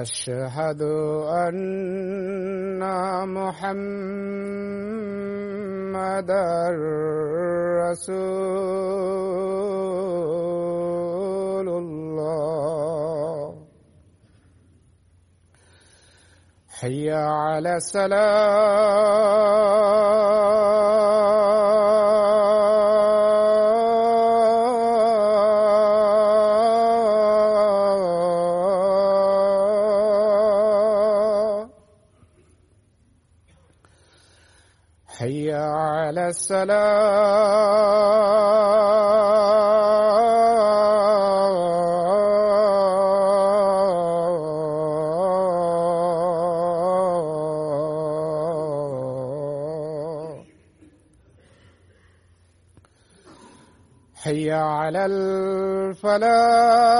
أشهد أن محمد رسول الله. حي على السلام. السلام. حي على الفلاح.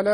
على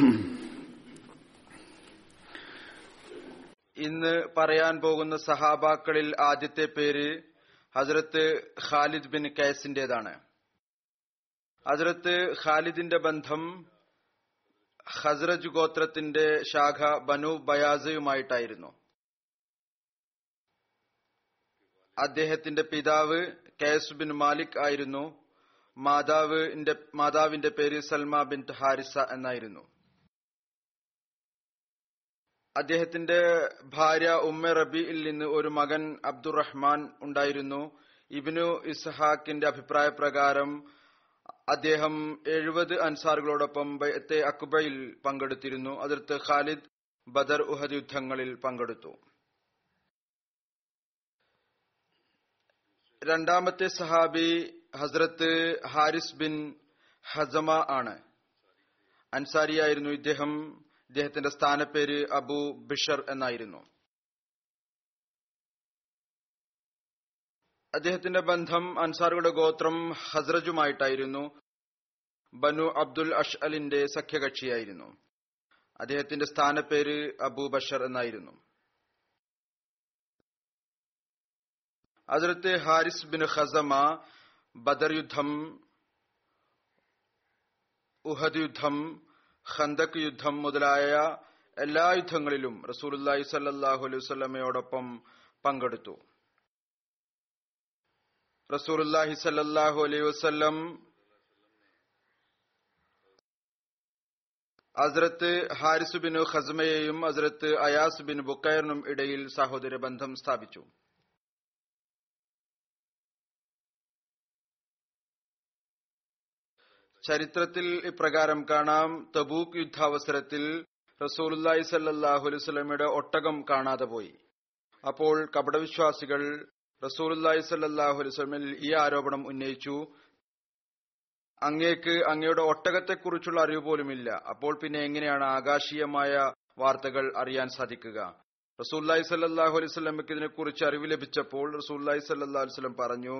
ഇന്ന് പറയാൻ പോകുന്ന സഹാബാക്കളിൽ ആദ്യത്തെ പേര് ഹസരത്ത് ഖാലിദ് ബിൻ കൈസിന്റേതാണ് ഹസരത്ത് ഖാലിദിന്റെ ബന്ധം ഹസ്രജ് ഗോത്രത്തിന്റെ ശാഖ ബനു ബയാസയുമായിട്ടായിരുന്നു. അദ്ദേഹത്തിന്റെ പിതാവ് കൈസ് ബിൻ മാലിക് ആയിരുന്നു. മാതാവിന്റെ മാതാവിന്റെ പേര് സൽമ ബിൻ ഹാരിസ എന്നായിരുന്നു. അദ്ദേഹത്തിന്റെ ഭാര്യ ഉമ്മ റബിയിൽ നിന്ന് ഒരു മകൻ അബ്ദുറഹ്മാൻ ഉണ്ടായിരുന്നു. ഇബിനു ഇസ്ഹാക്കിന്റെ അഭിപ്രായ പ്രകാരം അദ്ദേഹം എഴുപത് അൻസാറുകളോടൊപ്പം ബൈത്തെ അക്ബയിൽ പങ്കെടുത്തിരുന്നു. അതിർത്ത് ഖാലിദ് ബദർ ഉഹദ് യുദ്ധങ്ങളിൽ പങ്കെടുത്തു. രണ്ടാമത്തെ സഹാബി ഹസ്രത്ത് ഹാരിസ് ബിൻ ഹസമ ആണ്. അൻസാരിയായിരുന്നു ഇദ്ദേഹം. ഇദ്ദേഹത്തിന്റെ സ്ഥാനപ്പേര് അബു ബിഷർ എന്നായിരുന്നു. അദ്ദേഹത്തിന്റെ ബന്ധം അൻസാറുകളുടെ ഗോത്രം ഹസ്രജുമായിട്ടായിരുന്നു. ബനു അബ്ദുൽ അഷ് അലിന്റെ സഖ്യകക്ഷിയായിരുന്നു. അദ്ദേഹത്തിന്റെ സ്ഥാനപ്പേര് അബു ബഷർ എന്നായിരുന്നു. അതിർത്ത് ഹാരിസ് ബിൻ ഖസമ ബദർ യുദ്ധം ഉഹദ് യുദ്ധം ഖന്തക് യുദ്ധം മുതലായ എല്ലാ യുദ്ധങ്ങളിലും റസൂലുല്ലാഹി സല്ലാഹു അലൈഹി വസല്ലമയോടൊപ്പം പങ്കെടുത്തു. റസൂലുല്ലാഹി സല്ലാഹു അലൈഹി വസ്ല്ലം ഹസ്രത്ത് ഹാരിസ് ബിൻ ഖസ്മയെയും ഹസ്രത്ത് അയാസ് ബിൻ ബുക്കൈറിനും ഇടയിൽ സഹോദര ബന്ധം സ്ഥാപിച്ചു. ചരിത്രത്തിൽ ഇപ്രകാരം കാണാം. തബൂക്ക് യുദ്ധാവസരത്തിൽ റസൂലുല്ലായി സല്ലാഹു അലൈവലമയുടെ ഒട്ടകം കാണാതെ പോയി. അപ്പോൾ കപടവിശ്വാസികൾ റസൂലുല്ലായി സല്ലാഹു അലൈവലമിൽ ഈ ആരോപണം ഉന്നയിച്ചു. അങ്ങേക്ക് അങ്ങയുടെ ഒട്ടകത്തെക്കുറിച്ചുള്ള അറിവ് പോലുമില്ല. അപ്പോൾ പിന്നെ എങ്ങനെയാണ് ആകാശീയമായ വാർത്തകൾ അറിയാൻ സാധിക്കുക? റസൂല്ലായി സല്ലാഹു അലൈവല്ലമക്ക് ഇതിനെക്കുറിച്ച് അറിവ് ലഭിച്ചപ്പോൾ റസൂല്ലായി സല്ലാ അലുസ്ലം പറഞ്ഞു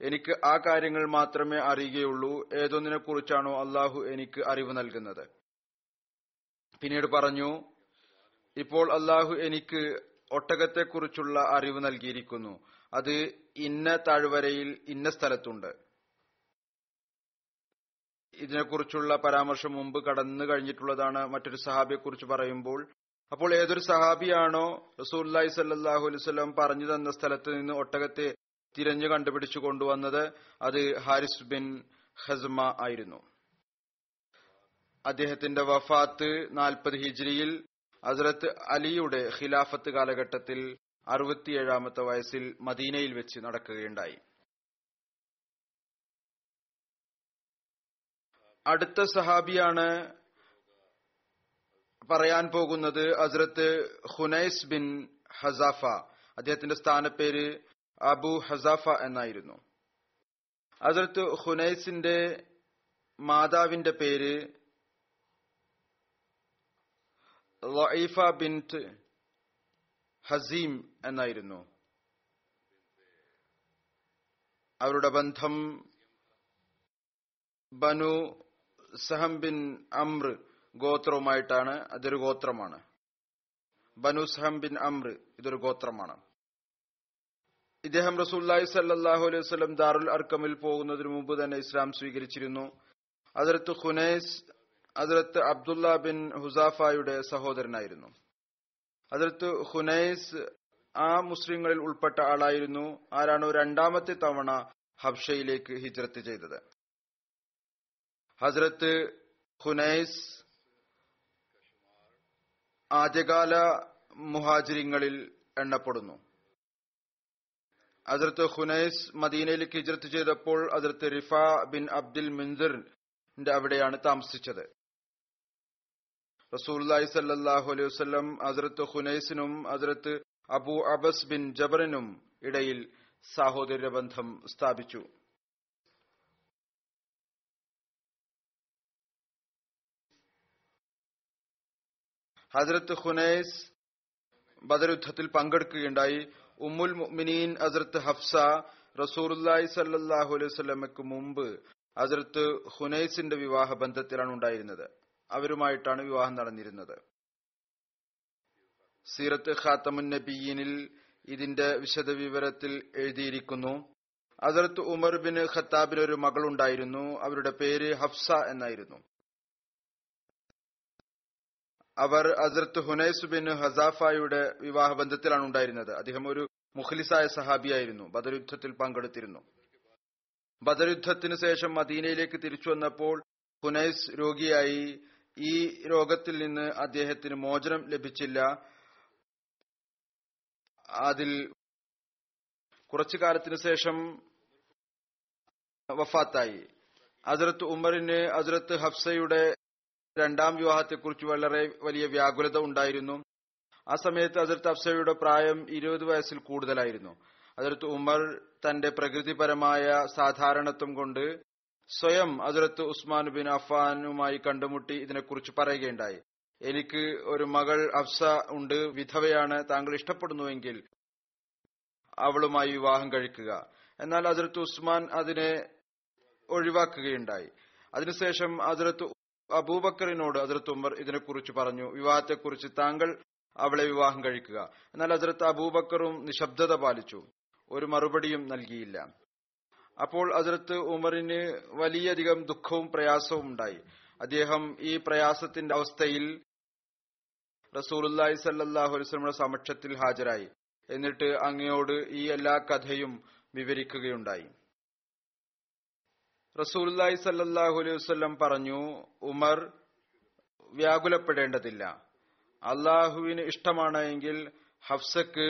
എനിക്ക് ആ കാര്യങ്ങൾ മാത്രമേ അറിയുകയുള്ളൂ. ഏതൊന്നിനെ കുറിച്ചാണോ അള്ളാഹു എനിക്ക് അറിവ് നൽകുന്നത്. പിന്നീട് പറഞ്ഞു ഇപ്പോൾ അള്ളാഹു എനിക്ക് ഒട്ടകത്തെക്കുറിച്ചുള്ള അറിവ് നൽകിയിരിക്കുന്നു. അത് ഇന്ന താഴ്വരയിൽ ഇന്ന സ്ഥലത്തുണ്ട്. ഇതിനെക്കുറിച്ചുള്ള പരാമർശം മുമ്പ് കടന്നു കഴിഞ്ഞിട്ടുള്ളതാണ് മറ്റൊരു സഹാബിയെ കുറിച്ച് പറയുമ്പോൾ. അപ്പോൾ ഏതൊരു സഹാബിയാണോ റസൂല്ലായി സല്ലാഹു അലൈവല്ലം പറഞ്ഞു തന്ന സ്ഥലത്ത് നിന്ന് ഒട്ടകത്തെ തിരഞ്ഞു കണ്ടുപിടിച്ചു കൊണ്ടുവന്നത് അത് ഹാരിസ് ബിൻ ഹസ്മ ആയിരുന്നു. അദ്ദേഹത്തിന്റെ വഫാത്ത് നാൽപ്പത് ഹിജ്രിയിൽ ഹസ്രത്ത് അലിയുടെ ഖിലാഫത്ത് കാലഘട്ടത്തിൽ അറുപത്തിയേഴാമത്തെ വയസ്സിൽ മദീനയിൽ വെച്ച് നടക്കുകയുണ്ടായി. അടുത്ത സഹാബിയാണ് പറയാൻ പോകുന്നത് ഹസ്രത്ത് ഹുനൈസ് ബിൻ ഹസാഫ. അദ്ദേഹത്തിന്റെ സ്ഥാനപ്പേര് അബു ഹസാഫ എന്നായിരുന്നു. അതിർത്ത് ഹുനൈസിന്റെ മാതാവിന്റെ പേര് ലൈഫ ബിന്റ് ഹസീം എന്നായിരുന്നു. അവരുടെ ബന്ധം ബനു സഹം ബിൻ അമ്ര ഗോത്രവുമായിട്ടാണ്. അതൊരു ഗോത്രമാണ്. ബനു സഹം ബിൻ അമ്ര ഇതൊരു ഗോത്രമാണ്. ഇദ്ദേഹം റസൂല്ലായി സല്ലാഹു അലൈഹി വസ്ലം ദാറുൽ അർക്കമിൽ പോകുന്നതിന് മുമ്പ് തന്നെ ഇസ്ലാം സ്വീകരിച്ചിരുന്നു. അതിർത്ത് ഖുനൈസ് അതിർത്ത് അബ്ദുല്ല ബിൻ ഹുസാഫായുടെ സഹോദരനായിരുന്നു. അതിർത്ത് ഖുനൈസ് ആ മുസ്ലിങ്ങളിൽ ഉൾപ്പെട്ട ആളായിരുന്നു. ആരാണോ രണ്ടാമത്തെ തവണ ഹബ്ഷയിലേക്ക് ഹിജ്രത്ത് ചെയ്തത്. ഹസ്രത്ത് ഖുനൈസ് ആദ്യകാല മുഹാജിരിങ്ങളിൽ എണ്ണപ്പെടുന്നു. അതിർത്ത് ഹുനൈസ് മദീനയിലേക്ക് ഹിജ്രത്ത് ചെയ്തപ്പോൾ അതിർത്ത് റിഫ ബിൻ അബ്ദുൽ മിൻസറിന്റെ അവിടെയാണ് താമസിച്ചത്. റസൂല്ലായി സല്ലാഹു അലൈഹി വസ്ലം അതിർത്ത് ഖുനൈസിനും അതിർത്ത് അബു അബസ് ബിൻ ജബറിനും ഇടയിൽ സാഹോദര്യ ബന്ധം സ്ഥാപിച്ചു. ഹജ്രത്ത് ഹുനൈസ് ബദരുദ്ധത്തിൽ പങ്കെടുക്കുകയുണ്ടായി. ഉമ്മുൽ മുഅ്മിനീൻ ഹസ്രത്ത് ഹഫ്സ റസൂറുല്ലായി സല്ലാഹു അലൈഹി സ്വലമയ്ക്ക് മുമ്പ് ഹസ്രത്ത് ഹുനൈസിന്റെ വിവാഹ ബന്ധത്തിലാണ് ഉണ്ടായിരുന്നത്. അവരുമായിട്ടാണ് വിവാഹം നടന്നിരുന്നത്. സീറത്ത് ഖാത്തമുൻ നബീനിൽ ഇതിന്റെ വിശദവിവരത്തിൽ എഴുതിയിരിക്കുന്നു. അസർത്ത് ഉമർ ബിൻ ഖത്താബിന് ഒരു മകളുണ്ടായിരുന്നു. അവരുടെ പേര് ഹഫ്സ എന്നായിരുന്നു. അവർ അസർത്ത് ഹുനൈസ് ബിൻ ഹസാഫായുടെ വിവാഹ ബന്ധത്തിലാണ് ഉണ്ടായിരുന്നത്. അദ്ദേഹം ഒരു മുഖ്ലിസായ സഹാബിയായിരുന്നു. ബദർ യുദ്ധത്തിൽ പങ്കെടുത്തിരുന്നു. ബദർ യുദ്ധത്തിന് ശേഷം മദീനയിലേക്ക് തിരിച്ചു വന്നപ്പോൾ ഹുനൈസ് രോഗിയായി. ഈ രോഗത്തിൽ നിന്ന് അദ്ദേഹത്തിന് മോചനം ലഭിച്ചില്ല. അതിൽ കുറച്ചു കാലത്തിന് ശേഷം വഫാത്തായി. അസരത്ത് ഉമറിന് അസരത്ത് ഹഫ്സയുടെ രണ്ടാം വിവാഹത്തെക്കുറിച്ച് വളരെ വലിയ വ്യാകുലത ഉണ്ടായിരുന്നു. ആ സമയത്ത് അതിർത്ത് അഫ്സയുടെ പ്രായം ഇരുപത് വയസ്സിൽ കൂടുതലായിരുന്നു. അതിർത്ത് ഉമർ തന്റെ പ്രകൃതിപരമായ സാധാരണത്വം കൊണ്ട് സ്വയം അതിർത്ത് ഉസ്മാൻ ബിൻ അഫാനുമായി കണ്ടുമുട്ടി ഇതിനെക്കുറിച്ച് പറയുകയുണ്ടായി. എനിക്ക് ഒരു മകൾ അഫ്സ ഉണ്ട് വിധവയാണ് താങ്കൾ ഇഷ്ടപ്പെടുന്നുവെങ്കിൽ അവളുമായി വിവാഹം കഴിക്കുക. എന്നാൽ അതിർത്ത് ഉസ്മാൻ അതിനെ ഒഴിവാക്കുകയുണ്ടായി. അതിനുശേഷം ഹസരത്ത് അബൂബക്കറിനോട് അതിർത്ത് ഉമർ ഇതിനെക്കുറിച്ച് പറഞ്ഞു. വിവാഹത്തെക്കുറിച്ച് താങ്കൾ അവളെ വിവാഹം കഴിക്കുക. എന്നാൽ അതിർത്ത് അബൂബക്കറും നിശബ്ദത പാലിച്ചു. ഒരു മറുപടിയും നൽകിയില്ല. അപ്പോൾ അതിർത്ത് ഉമറിന് വലിയധികം ദുഃഖവും പ്രയാസവും ഉണ്ടായി. അദ്ദേഹം ഈ പ്രയാസത്തിന്റെ അവസ്ഥയിൽ റസൂലുല്ലായി സല്ലാഹു അലുസ്ലമിയുടെ സമക്ഷത്തിൽ ഹാജരായി. എന്നിട്ട് അങ്ങയോട് ഈ എല്ലാ കഥയും വിവരിക്കുകയുണ്ടായി. റസൂലുല്ലായി സല്ലാഹു അലൈഹി വസ്ലം പറഞ്ഞു ഉമർ വ്യാകുലപ്പെടേണ്ടതില്ല. അള്ളാഹുവിന് ഇഷ്ടമാണെങ്കിൽ ഹഫ്സക്ക്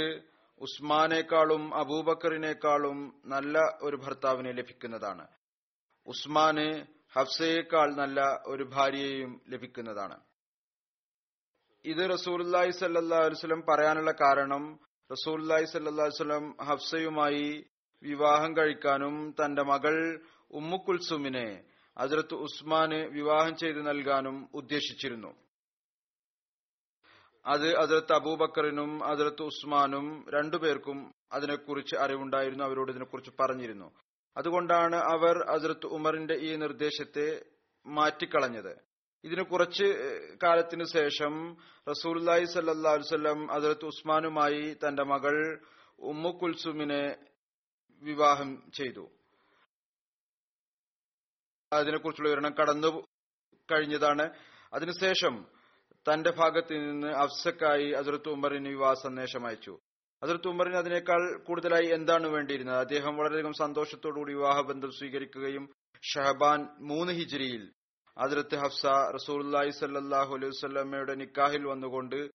ഉസ്മാനേക്കാളും അബൂബക്കറിനേക്കാളും നല്ല ഒരു ഭർത്താവിനെ ലഭിക്കുന്നതാണ്. ഉസ്മാന് ഹഫ്സയേക്കാൾ നല്ല ഒരു ഭാര്യയെയും ലഭിക്കുന്നതാണ്. ഇത് റസൂലി സല്ലാസ്ലം പറയാനുള്ള കാരണം റസൂലി സല്ലാസ്ലം ഹഫ്സയുമായി വിവാഹം കഴിക്കാനും തന്റെ മകൾ ഉമ്മുക്കുൽസുമിനെ ഹസ്രത്ത് ഉസ്മാന് വിവാഹം ചെയ്തു നൽകാനും ഉദ്ദേശിച്ചിരുന്നു. അത് ഹസ്രത്ത് അബൂബക്കറിനും ഹസ്രത്ത് ഉസ്മാനും രണ്ടുപേർക്കും അതിനെക്കുറിച്ച് അറിവുണ്ടായിരുന്നു അവരോട് ഇതിനെക്കുറിച്ച് പറഞ്ഞിരുന്നു. അതുകൊണ്ടാണ് അവർ ഹസ്രത്ത് ഉമറിന്റെ ഈ നിർദ്ദേശത്തെ മാറ്റിക്കളഞ്ഞത്. ഇതിന് കുറച്ച് കാലത്തിന് ശേഷം റസൂല്ലായി സല്ലാ വല്ലം ഹജറത്ത് ഉസ്മാനുമായി തന്റെ മകൾ ഉമ്മു കുൽസുമിനെ വിവാഹം ചെയ്തു. അതിനെക്കുറിച്ചുള്ള വിവരണം കടന്നു കഴിഞ്ഞതാണ്. അതിനുശേഷം തന്റെ ഭാഗത്ത് നിന്ന് അഫ്സക്കായി ഹസരത്ത് ഉമറിന് വിവാഹ സന്ദേശം അയച്ചു. അസുരത്ത് ഉമറിന് അതിനേക്കാൾ കൂടുതലായി എന്താണ് വേണ്ടിയിരുന്നത്? അദ്ദേഹം വളരെയധികം സന്തോഷത്തോടുകൂടി വിവാഹബന്ധം സ്വീകരിക്കുകയും ഷഹബാൻ മൂന്ന് ഹിജിരിയിൽ അതിർത്ത് ഹഫ്സ റസൂല്ലായി സല്ലാഹു അലൈഹി വസ്ലമയുടെ നിക്കാഹിൽ വന്നുകൊണ്ട്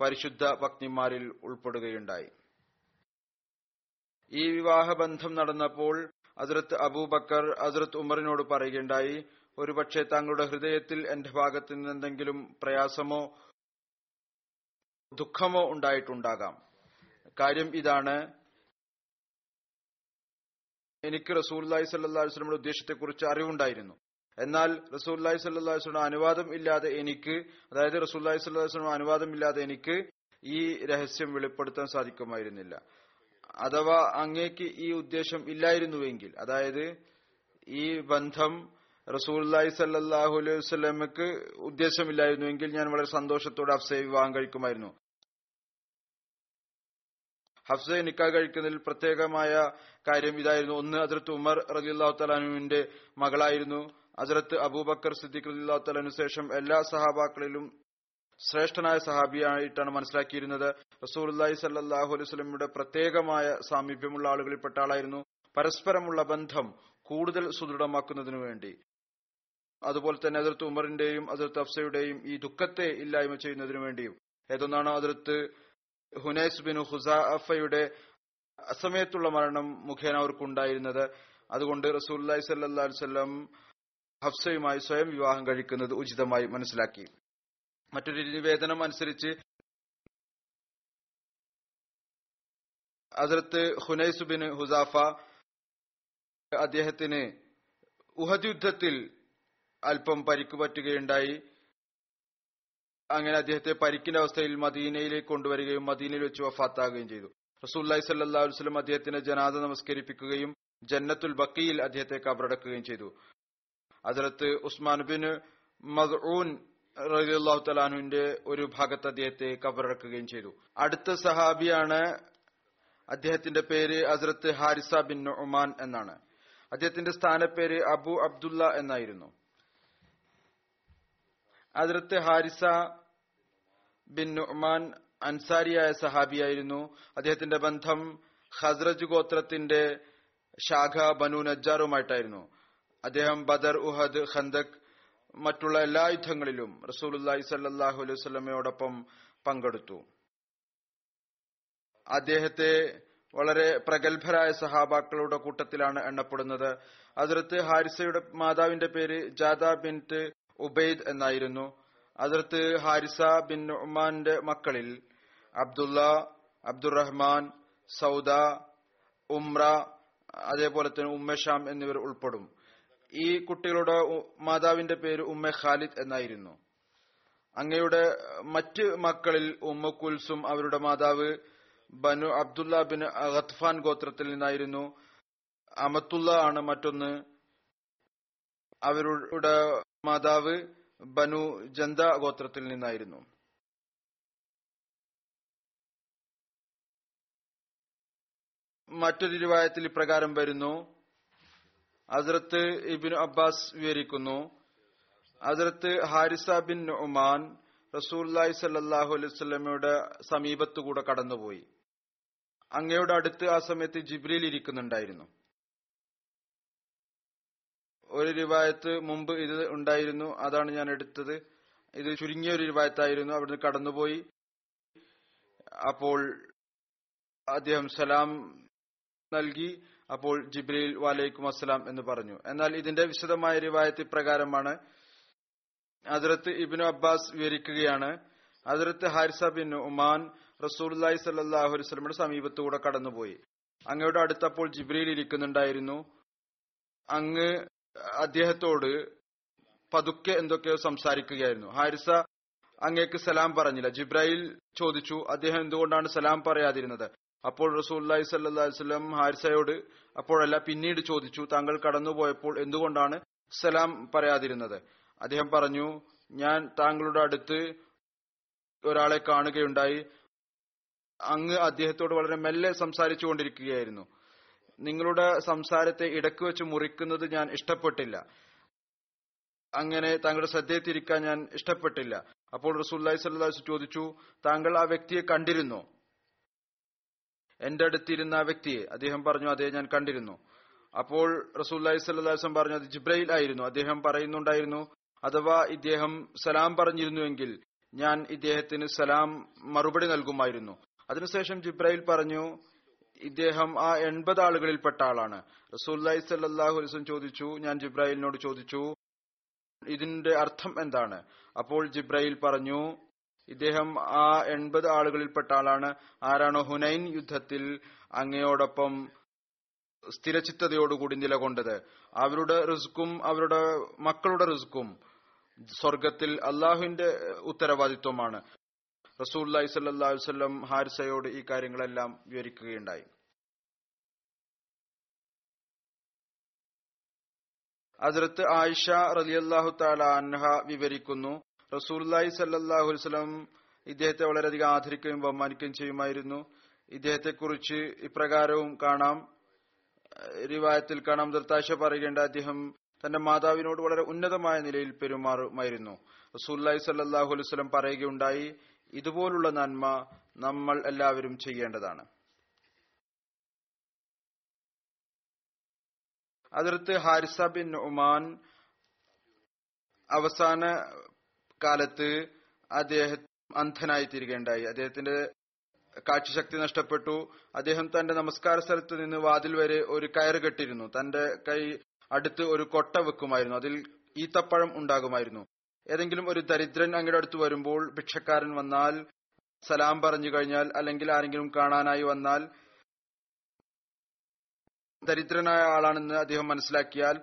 പരിശുദ്ധ പത്നിമാരിൽ ഉൾപ്പെടുകയുണ്ടായി. ഈ വിവാഹബന്ധം നടന്നപ്പോൾ ഹസ്രത്ത് അബൂബക്കർ അസ്രത്ത് ഉമറിനോട് പറയുകയുണ്ടായി ഒരുപക്ഷെ താങ്കളുടെ ഹൃദയത്തിൽ എന്റെ ഭാഗത്ത് നിന്ന് എന്തെങ്കിലും പ്രയാസമോ ദുഃഖമോ ഉണ്ടായിട്ടുണ്ടാകാം. കാര്യം ഇതാണ് എനിക്ക് റസൂല്ലായി സല്ലാ വസ്ലമിയുടെ ഉദ്ദേശത്തെക്കുറിച്ച് അറിവുണ്ടായിരുന്നു. എന്നാൽ റസൂല്ലായി സല്ലാ വസ്ലം അനുവാദം ഇല്ലാതെ എനിക്ക് അതായത് റസൂല്ലായി സല്ലാ വസ്ലം അനുവാദം ഇല്ലാതെ എനിക്ക് ഈ രഹസ്യം വെളിപ്പെടുത്താൻ സാധിക്കുമായിരുന്നില്ല. അഥവാ അങ്ങേക്ക് ഈ ഉദ്ദേശം ഇല്ലായിരുന്നുവെങ്കിൽ അതായത് ഈ ബന്ധം റസൂല്ലായി സല്ലാഹു അലൈഹി വസ്ലമക്ക് ഉദ്ദേശമില്ലായിരുന്നുവെങ്കിൽ ഞാൻ വളരെ സന്തോഷത്തോടെ ഹഫ്സയെ വിവാഹം കഴിക്കുമായിരുന്നു. ഹഫ്സയെ നിക്കാ കഴിക്കുന്നതിൽ പ്രത്യേകമായ കാര്യം ഇതായിരുന്നു. ഒന്ന് അതിർത്ത് ഉമർ റലിഅള്ളാഹു തലാനുവിന്റെ മകളായിരുന്നു. അതിർത്ത് അബൂബക്കർ സിദ്ദിഖ് റലിഅള്ളാഹു തലാനു ശേഷം എല്ലാ സഹാബാക്കളിലും ശ്രേഷ്ഠനായ സഹാബിയായിട്ടാണ് മനസ്സിലാക്കിയിരുന്നത്. റസൂലി സല്ലാഹു അലൈഹി സ്വലമിയുടെ പ്രത്യേകമായ സാമീപ്യമുള്ള ആളുകളിൽപ്പെട്ട ആളായിരുന്നു. പരസ്പരമുള്ള ബന്ധം കൂടുതൽ സുദൃഢമാക്കുന്നതിനു വേണ്ടി. അതുപോലെ തന്നെ അതിർത്ത് ഉമറിന്റെയും അതിർത്ത് അഫ്സയുടെയും ഈ ദുഃഖത്തെ ഇല്ലായ്മ ചെയ്യുന്നതിനു വേണ്ടിയും. ഏതൊന്നാണ് അതിർത്ത് ഹുനൈസ് ബിൻ ഹുസാഫയുടെ അസമയത്തുള്ള മരണം മുഖേന അവർക്കുണ്ടായിരുന്നത്. അതുകൊണ്ട് റസൂല്ലായി സല്ലാ വല്ലം ഹഫ്സയുമായി സ്വയം വിവാഹം കഴിക്കുന്നത് ഉചിതമായി മനസ്സിലാക്കി. മറ്റൊരു നിവേദനം അനുസരിച്ച് ഹസരത്ത് ഹുനൈസുബിന് ഹുസാഫ അദ്ദേഹത്തിന് ഉഹദ് യുദ്ധത്തിൽ അല്പം പരിക്കു പറ്റുകയുണ്ടായി. അങ്ങനെ അദ്ദേഹത്തെ പരിക്കിന്റെ അവസ്ഥയിൽ മദീനയിലേക്ക് കൊണ്ടുവരികയും മദീനയിൽ വെച്ച് വഫാത്താകുകയും ചെയ്തു. റസൂല്ലി സല്ലാ വസ്ലം അദ്ദേഹത്തിന്റെ ജനാദ നമസ്കരിപ്പിക്കുകയും ജന്നത്തുൽ ബക്കിയിൽ അദ്ദേഹത്തെ കബറടക്കുകയും ചെയ്തു. അതിലത്ത് ഉസ്മാൻ ബിൻ മദ്ഊൻ റളിയല്ലാഹു തലാഹുവിന്റെ ഒരു ഭാഗത്ത് അദ്ദേഹത്തെ കബറടക്കുകയും ചെയ്തു. അടുത്ത സഹാബിയാണ് അദ്ദേഹത്തിന്റെ പേര് ഹസ്രത്ത് ഹാരിസ ബിൻ ഉമാൻ എന്നാണ്. അദ്ദേഹത്തിന്റെ സ്ഥാനപ്പേര് അബു അബ്ദുള്ള എന്നായിരുന്നു. ഹസ്രത്ത് ഹാരിസ ബിൻ ഉമാൻ അൻസാരിയായ സഹാബിയായിരുന്നു. അദ്ദേഹത്തിന്റെ ബന്ധം ഹസ്രജ് ഗോത്രത്തിന്റെ ശാഖ ബനു നജ്ജാറുമായിട്ടായിരുന്നു. അദ്ദേഹം ബദർ ഉഹദ് ഖന്തക് മറ്റുള്ള എല്ലാ യുദ്ധങ്ങളിലും റസൂലുല്ലാഹി സല്ലാഹു അലൈഹി സ്വലമയോടൊപ്പം പങ്കെടുത്തു. അദ്ദേഹത്തെ വളരെ പ്രഗത്ഭരായ സഹാബാക്കളുടെ കൂട്ടത്തിലാണ് എണ്ണപ്പെടുന്നത്. അതിർത്ത് ഹാരിസയുടെ മാതാവിന്റെ പേര് ജാദ ബിന്റ് ഉബൈദ് എന്നായിരുന്നു. അതിർത്ത് ഹാരിസ ബിൻ ഉമാന്റെ മക്കളിൽ അബ്ദുള്ള അബ്ദുറഹ്മാൻ സൗദ ഉംറ അതേപോലെ തന്നെ ഉമ്മഷാം എന്നിവർ ഉൾപ്പെടും. ഈ കുട്ടികളുടെ മാതാവിന്റെ പേര് ഉമ്മ ഖാലിദ് എന്നായിരുന്നു. അങ്ങയുടെ മറ്റ് മക്കളിൽ ഉമ്മ കുൽസും അവരുടെ മാതാവ് ബനു അബ്ദുല്ല ബിൻ അഖത്ഫാൻ ഗോത്രത്തിൽ നിന്നായിരുന്നു. അമത്തുള്ള ആണ് മറ്റൊന്ന്. അവരുടെ മാതാവ് ബനു ജന്ത ഗോത്രത്തിൽ നിന്നായിരുന്നു. മറ്റൊരു രൂപായത്തിൽ ഇപ്രകാരം വരുന്നു. ഹസ്രത്ത് ഇബിൻ അബ്ബാസ് വിവരിക്കുന്നു. ഹസ്രത്ത് ഹാരിസ ബിൻ ഉമാൻ റസൂല്ലായി സല്ലാഹു അലൈഹി സ്വലമയുടെ സമീപത്തുകൂടെ കടന്നുപോയി. അങ്ങയുടെ അടുത്ത് ആ സമയത്ത് ജിബ്രിയിൽ ഇരിക്കുന്നുണ്ടായിരുന്നു. ഒരു രൂപായത്ത് മുമ്പ് ഇത് ഉണ്ടായിരുന്നു. അതാണ് ഞാൻ എടുത്തത്. ഇത് ചുരുങ്ങിയ ഒരു രൂപായത്തായിരുന്നു അവിടുന്ന് കടന്നുപോയി. അപ്പോൾ അദ്ദേഹം സലാം നൽകി. അപ്പോൾ ജിബ്രീൽ വാലൈക്കും അസ്സലാം എന്ന് പറഞ്ഞു. എന്നാൽ ഇതിന്റെ വിശദമായ റിവായത്ത് ഇപ്രകാരമാണ് ഹജറത്ത് ഇബിനു അബ്ബാസ് വിവരിക്കുകയാണ്. ഹജറത്ത് ഹാരിസ ബിൻ ഉമാൻ റസൂലി സല്ലാഹു വസ്ലമിയുടെ സമീപത്തുകൂടെ കടന്നുപോയി. അങ്ങയുടെ അടുത്തപ്പോൾ ജിബ്രീൽ ഇരിക്കുന്നുണ്ടായിരുന്നു. അങ്ങ് അദ്ദേഹത്തോട് പതുക്കെ എന്തൊക്കെയോ സംസാരിക്കുകയായിരുന്നു. ഹാരിസ അങ്ങേക്ക് സലാം പറഞ്ഞില്ല. ജിബ്രായിൽ ചോദിച്ചു അദ്ദേഹം എന്തുകൊണ്ടാണ് സലാം പറയാതിരുന്നത്? അപ്പോൾ റസൂല്ലി സല്ലാ വസ്ലം ഹാരിസയോട് അപ്പോഴല്ല പിന്നീട് ചോദിച്ചു താങ്കൾ കടന്നുപോയപ്പോൾ എന്തുകൊണ്ടാണ് സലാം പറയാതിരുന്നത്? അദ്ദേഹം പറഞ്ഞു ഞാൻ താങ്കളുടെ അടുത്ത് ഒരാളെ കാണുകയുണ്ടായി. അങ്ങ് അദ്ദേഹത്തോട് വളരെ മെല്ലെ സംസാരിച്ചു കൊണ്ടിരിക്കുകയായിരുന്നു. നിങ്ങളുടെ സംസാരത്തെ ഇടയ്ക്ക് വെച്ച് മുറിക്കുന്നത് ഞാൻ ഇഷ്ടപ്പെട്ടില്ല. അങ്ങനെ താങ്കളുടെ ശ്രദ്ധയെ തിരിക്കാൻ ഞാൻ ഇഷ്ടപ്പെട്ടില്ല. അപ്പോൾ റസൂല്ലി സല്ലാസ് ചോദിച്ചു താങ്കൾ ആ വ്യക്തിയെ കണ്ടിരുന്നോ? എന്റെ അടുത്തിരുന്ന വ്യക്തിയെ അദ്ദേഹം പറഞ്ഞു അതേ ഞാൻ കണ്ടിരുന്നു. അപ്പോൾ റസൂല്ലി സല്ലാസം പറഞ്ഞു അത് ജിബ്രൈൽ ആയിരുന്നു. അദ്ദേഹം പറയുന്നുണ്ടായിരുന്നു അഥവാ ഇദ്ദേഹം സലാം പറഞ്ഞിരുന്നുവെങ്കിൽ ഞാൻ ഇദ്ദേഹത്തിന് സലാം മറുപടി നൽകുമായിരുന്നു. അതിനുശേഷം ജിബ്രൈൽ പറഞ്ഞു ഇദ്ദേഹം ആ എൺപത് ആളുകളിൽപ്പെട്ട ആളാണ്. റസൂല്ലി സല്ലാഹു അലിസ്വം ചോദിച്ചു ഞാൻ ജിബ്രായിലിനോട് ചോദിച്ചു ഇതിന്റെ അർത്ഥം എന്താണ്? അപ്പോൾ ജിബ്രായിൽ പറഞ്ഞു ഇദ്ദേഹം ആ എൺപത് ആളുകളിൽപ്പെട്ട ആളാണ്. ആരാണോ ഹുനൈൻ യുദ്ധത്തിൽ അങ്ങയോടൊപ്പം സ്ഥിരചിത്തതയോടുകൂടി നിലകൊണ്ടത്. അവരുടെ റിസ്ക്കും അവരുടെ മക്കളുടെ റിസ്ക്കും സ്വർഗത്തിൽ അള്ളാഹുവിന്റെ ഉത്തരവാദിത്വമാണ്. റസൂല്ലി സല്ലാസ്വല്ലം ഹാരിസയോട് ഈ കാര്യങ്ങളെല്ലാം വിവരിക്കുകയുണ്ടായി. അതിർത്ത് ആയിഷ റലിയല്ലാഹു താല അൻഹ വിവരിക്കുന്നു. റസൂല്ലായി സല്ലാഹു വസ്ലം ഇദ്ദേഹത്തെ വളരെയധികം ആദരിക്കുകയും ബഹുമാനിക്കുകയും ചെയ്യുമായിരുന്നു. ഇദ്ദേഹത്തെ കുറിച്ച് ഇപ്രകാരവും കാണാം. റിവായത്തിൽ കാണാം. ദർത്താശ പറയേണ്ട അദ്ദേഹം തന്റെ മാതാവിനോട് വളരെ ഉന്നതമായ നിലയിൽ പെരുമാറുമായിരുന്നു. റസൂല്ലായി സല്ലാഹു അലൈവലം പറയുകയുണ്ടായി ഇതുപോലുള്ള നന്മ നമ്മൾ എല്ലാവരും ചെയ്യേണ്ടതാണ്. അതിർത്ത് ഹാരിസ ബിൻ ഒമാൻ അവസാന കാലത്ത് അദ്ദേഹം അന്ധനായി തീരുകയുണ്ടായി അദ്ദേഹത്തിന്റെ കാഴ്ചശക്തി നഷ്ടപ്പെട്ടു. അദ്ദേഹം തന്റെ നമസ്കാര സ്ഥലത്ത് നിന്ന് വാതിൽ വരെ ഒരു കയറ് കെട്ടിയിരുന്നു. തന്റെ കൈ അടുത്ത് ഒരു കൊട്ട വെക്കുമായിരുന്നു. അതിൽ ഈത്തപ്പഴം ഉണ്ടാകുമായിരുന്നു. ഏതെങ്കിലും ഒരു ദരിദ്രൻ അങ്ങയുടെ അടുത്ത് വരുമ്പോൾ ഭിക്ഷക്കാരൻ വന്നാൽ സലാം പറഞ്ഞു കഴിഞ്ഞാൽ അല്ലെങ്കിൽ ആരെങ്കിലും കാണാനായി വന്നാൽ ദരിദ്രനായ ആളാണെന്ന് അദ്ദേഹം മനസ്സിലാക്കിയാൽ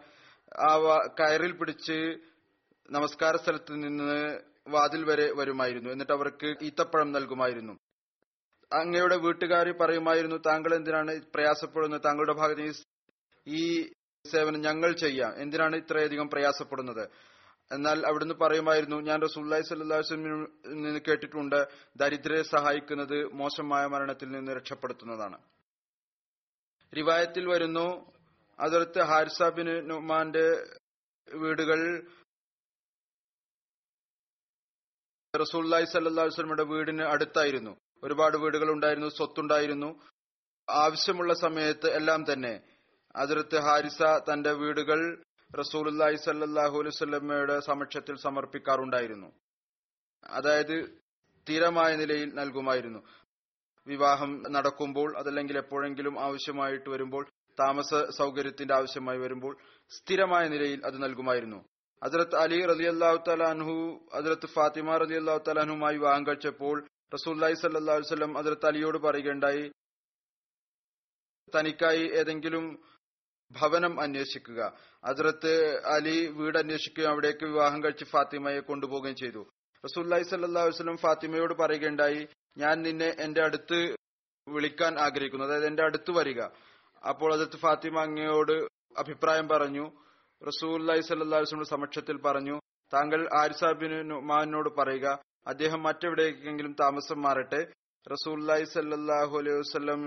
ആ കയറിൽ പിടിച്ച് നമസ്കാര സ്ഥലത്ത് നിന്ന് വാതിൽ വരെ വരുമായിരുന്നു. എന്നിട്ട് അവർക്ക് ഈത്തപ്പഴം നൽകുമായിരുന്നു. അങ്ങയുടെ വീട്ടുകാർ പറയുമായിരുന്നു താങ്കൾ എന്തിനാണ് പ്രയാസപ്പെടുന്നത്? താങ്കളുടെ ഭാഗത്ത് ഈ- സേവനം ഞങ്ങൾ ചെയ്യാം. എന്തിനാണ് ഇത്രയധികം പ്രയാസപ്പെടുന്നത്? എന്നാൽ അവിടുന്ന് പറയുമായിരുന്നു ഞാൻ റസൂല്ലായി സല്ലാസ്ലമിൽ നിന്ന് കേട്ടിട്ടുണ്ട്. ദരിദ്രരെ സഹായിക്കുന്നത് മോശമായ മരണത്തിൽ നിന്ന് രക്ഷപ്പെടുത്തുന്നതാണ്. റിവായത്തിൽ വരുന്നു അതിർത്ത് ഹാരിസ ബിൻ നുമാന്റെ വീടുകൾ റസൂല്ലായി സല്ലാസ്ലമിയുടെ വീടിന് അടുത്തായിരുന്നു. ഒരുപാട് വീടുകൾ ഉണ്ടായിരുന്നു സ്വത്തുണ്ടായിരുന്നു. ആവശ്യമുള്ള സമയത്ത് എല്ലാം തന്നെ. അതിർത്ത് ഹാരിസ തന്റെ വീടുകൾ റസൂലുല്ലാഹി സല്ലാഹു അലുസല്ലമ്മയുടെ സമക്ഷത്തിൽ സമർപ്പിക്കാറുണ്ടായിരുന്നു. അതായത് സ്ഥിരമായ നിലയിൽ നൽകുമായിരുന്നു. വിവാഹം നടക്കുമ്പോൾ അതല്ലെങ്കിൽ എപ്പോഴെങ്കിലും ആവശ്യമായിട്ട് വരുമ്പോൾ താമസ സൗകര്യത്തിന്റെ ആവശ്യമായി വരുമ്പോൾ സ്ഥിരമായ നിലയിൽ അത് നൽകുമായിരുന്നു. ഹജറത്ത് അലി റലി അള്ളാഹു തലാൻഹു അസരത്ത് ഫാത്തിമ റലി അള്ളാഹു തലാൻഹുമായി വിവാഹം കഴിച്ചപ്പോൾ റസൂല്ലായി സല്ലാ വല്ലം അസരത്ത് അലിയോട് പറയുകയുണ്ടായി തനിക്കായി ഏതെങ്കിലും ഭവനം അന്വേഷിക്കുക. ഹജറത്ത് അലി വീട് അന്വേഷിക്കുകയും അവിടേക്ക് വിവാഹം കഴിച്ച് ഫാത്തിമയെ കൊണ്ടുപോവുകയും ചെയ്തു. റസൂല്ലായി സല്ലാ വസ്ലം ഫാത്തിമയോട് പറയുകയുണ്ടായി ഞാൻ നിന്നെ എന്റെ അടുത്ത് വിളിക്കാൻ ആഗ്രഹിക്കുന്നു. അതായത് എന്റെ അടുത്ത് വരിക. അപ്പോൾ അതിർത്ത് ഫാത്തിമ അങ്ങയോട് അഭിപ്രായം പറഞ്ഞു റസൂല്ലായി സല്ലാ വസ്ലമിന്റെ സമക്ഷത്തിൽ പറഞ്ഞു താങ്കൾ ആരിസാബിന് നുമാനോട് പറയുക അദ്ദേഹം മറ്റെവിടേക്കെങ്കിലും താമസം മാറട്ടെ. റസൂല്ലായി സല്ലാഹു അലൈഹി വസ്ലം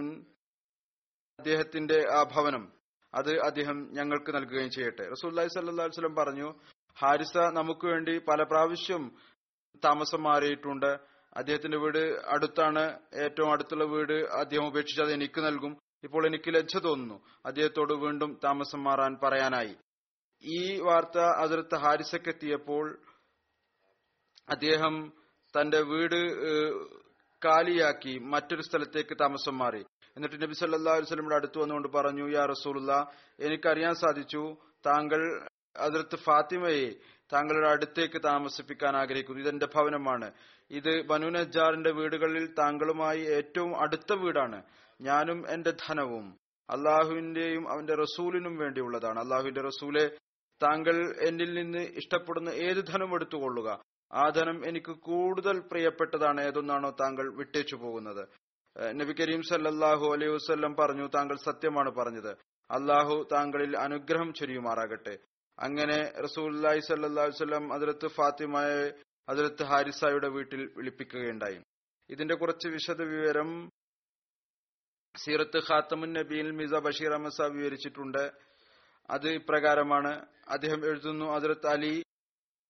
അദ്ദേഹത്തിന്റെ ആ ഭവനം അത് അദ്ദേഹം ഞങ്ങൾക്ക് നൽകുകയും ചെയ്യട്ടെ. റസൂല്ലായി സല്ലാ വസ്ലം പറഞ്ഞു ഹാരിസ നമുക്ക് വേണ്ടി പല പ്രാവശ്യം താമസം മാറിയിട്ടുണ്ട്. അദ്ദേഹത്തിന്റെ വീട് അടുത്താണ് ഏറ്റവും അടുത്തുള്ള വീട് അദ്ദേഹം ഉപേക്ഷിച്ചത് എനിക്ക് നൽകും. ഇപ്പോൾ എനിക്ക് ലജ്ജ തോന്നുന്നു. അദ്ദേഹത്തോട് വീണ്ടും താമസം മാറാൻ പറയാനായി. ഈ വാർത്ത അതിർത്ത് ഹാരിസക്കെത്തിയപ്പോൾ അദ്ദേഹം തന്റെ വീട് കാലിയാക്കി മറ്റൊരു സ്ഥലത്തേക്ക് താമസം മാറി. എന്നിട്ട് നബി സല്ലാ വസ്ലമിയുടെ അടുത്ത് വന്നുകൊണ്ട് പറഞ്ഞു യാ റസൂലുള്ള എനിക്കറിയാൻ സാധിച്ചു താങ്കൾ അതിർത്ത് ഫാത്തിമയെ താങ്കളുടെ അടുത്തേക്ക് താമസിപ്പിക്കാൻ ആഗ്രഹിക്കുന്നു. ഇതെന്റെ ഭവനമാണ്. ഇത് ബനു നജാറിന്റെ വീടുകളിൽ താങ്കളുമായി ഏറ്റവും അടുത്ത വീടാണ്. ഞാനും എന്റെ ധനവും അള്ളാഹുവിന്റെയും അവന്റെ റസൂലിനും വേണ്ടിയുള്ളതാണ്. അള്ളാഹുവിന്റെ റസൂലെ താങ്കൾ എന്നിൽ നിന്ന് ഇഷ്ടപ്പെടുന്ന ഏത് ധനം എടുത്തുകൊള്ളുക ആ ധനം എനിക്ക് കൂടുതൽ പ്രിയപ്പെട്ടതാണ് ഏതൊന്നാണോ താങ്കൾ വിട്ടേച്ചു പോകുന്നത്. നബി കരീം സല്ലാഹു അലൈഹി വസല്ലം പറഞ്ഞു താങ്കൾ സത്യമാണ് പറഞ്ഞത്. അള്ളാഹു താങ്കളിൽ അനുഗ്രഹം ചൊരിയുമാറാകട്ടെ. അങ്ങനെ റസൂല്ലായി അലൈഹി വസല്ലം അതിലത്ത് ഫാത്തിമയെ അതിലത്ത് ഹാരിസായുടെ വീട്ടിൽ വിളിപ്പിക്കുകയുണ്ടായി. ഇതിന്റെ കുറച്ച് വിശദ വിവരം സീറത്ത് ഖാത്തമുൻ നബിയിൽ മിസ ബഷീർ സാബ് വിവരിച്ചിട്ടുണ്ട്. അത് ഇപ്രകാരമാണ്. അദ്ദേഹം എഴുതുന്നു അതിർത്ത് അലി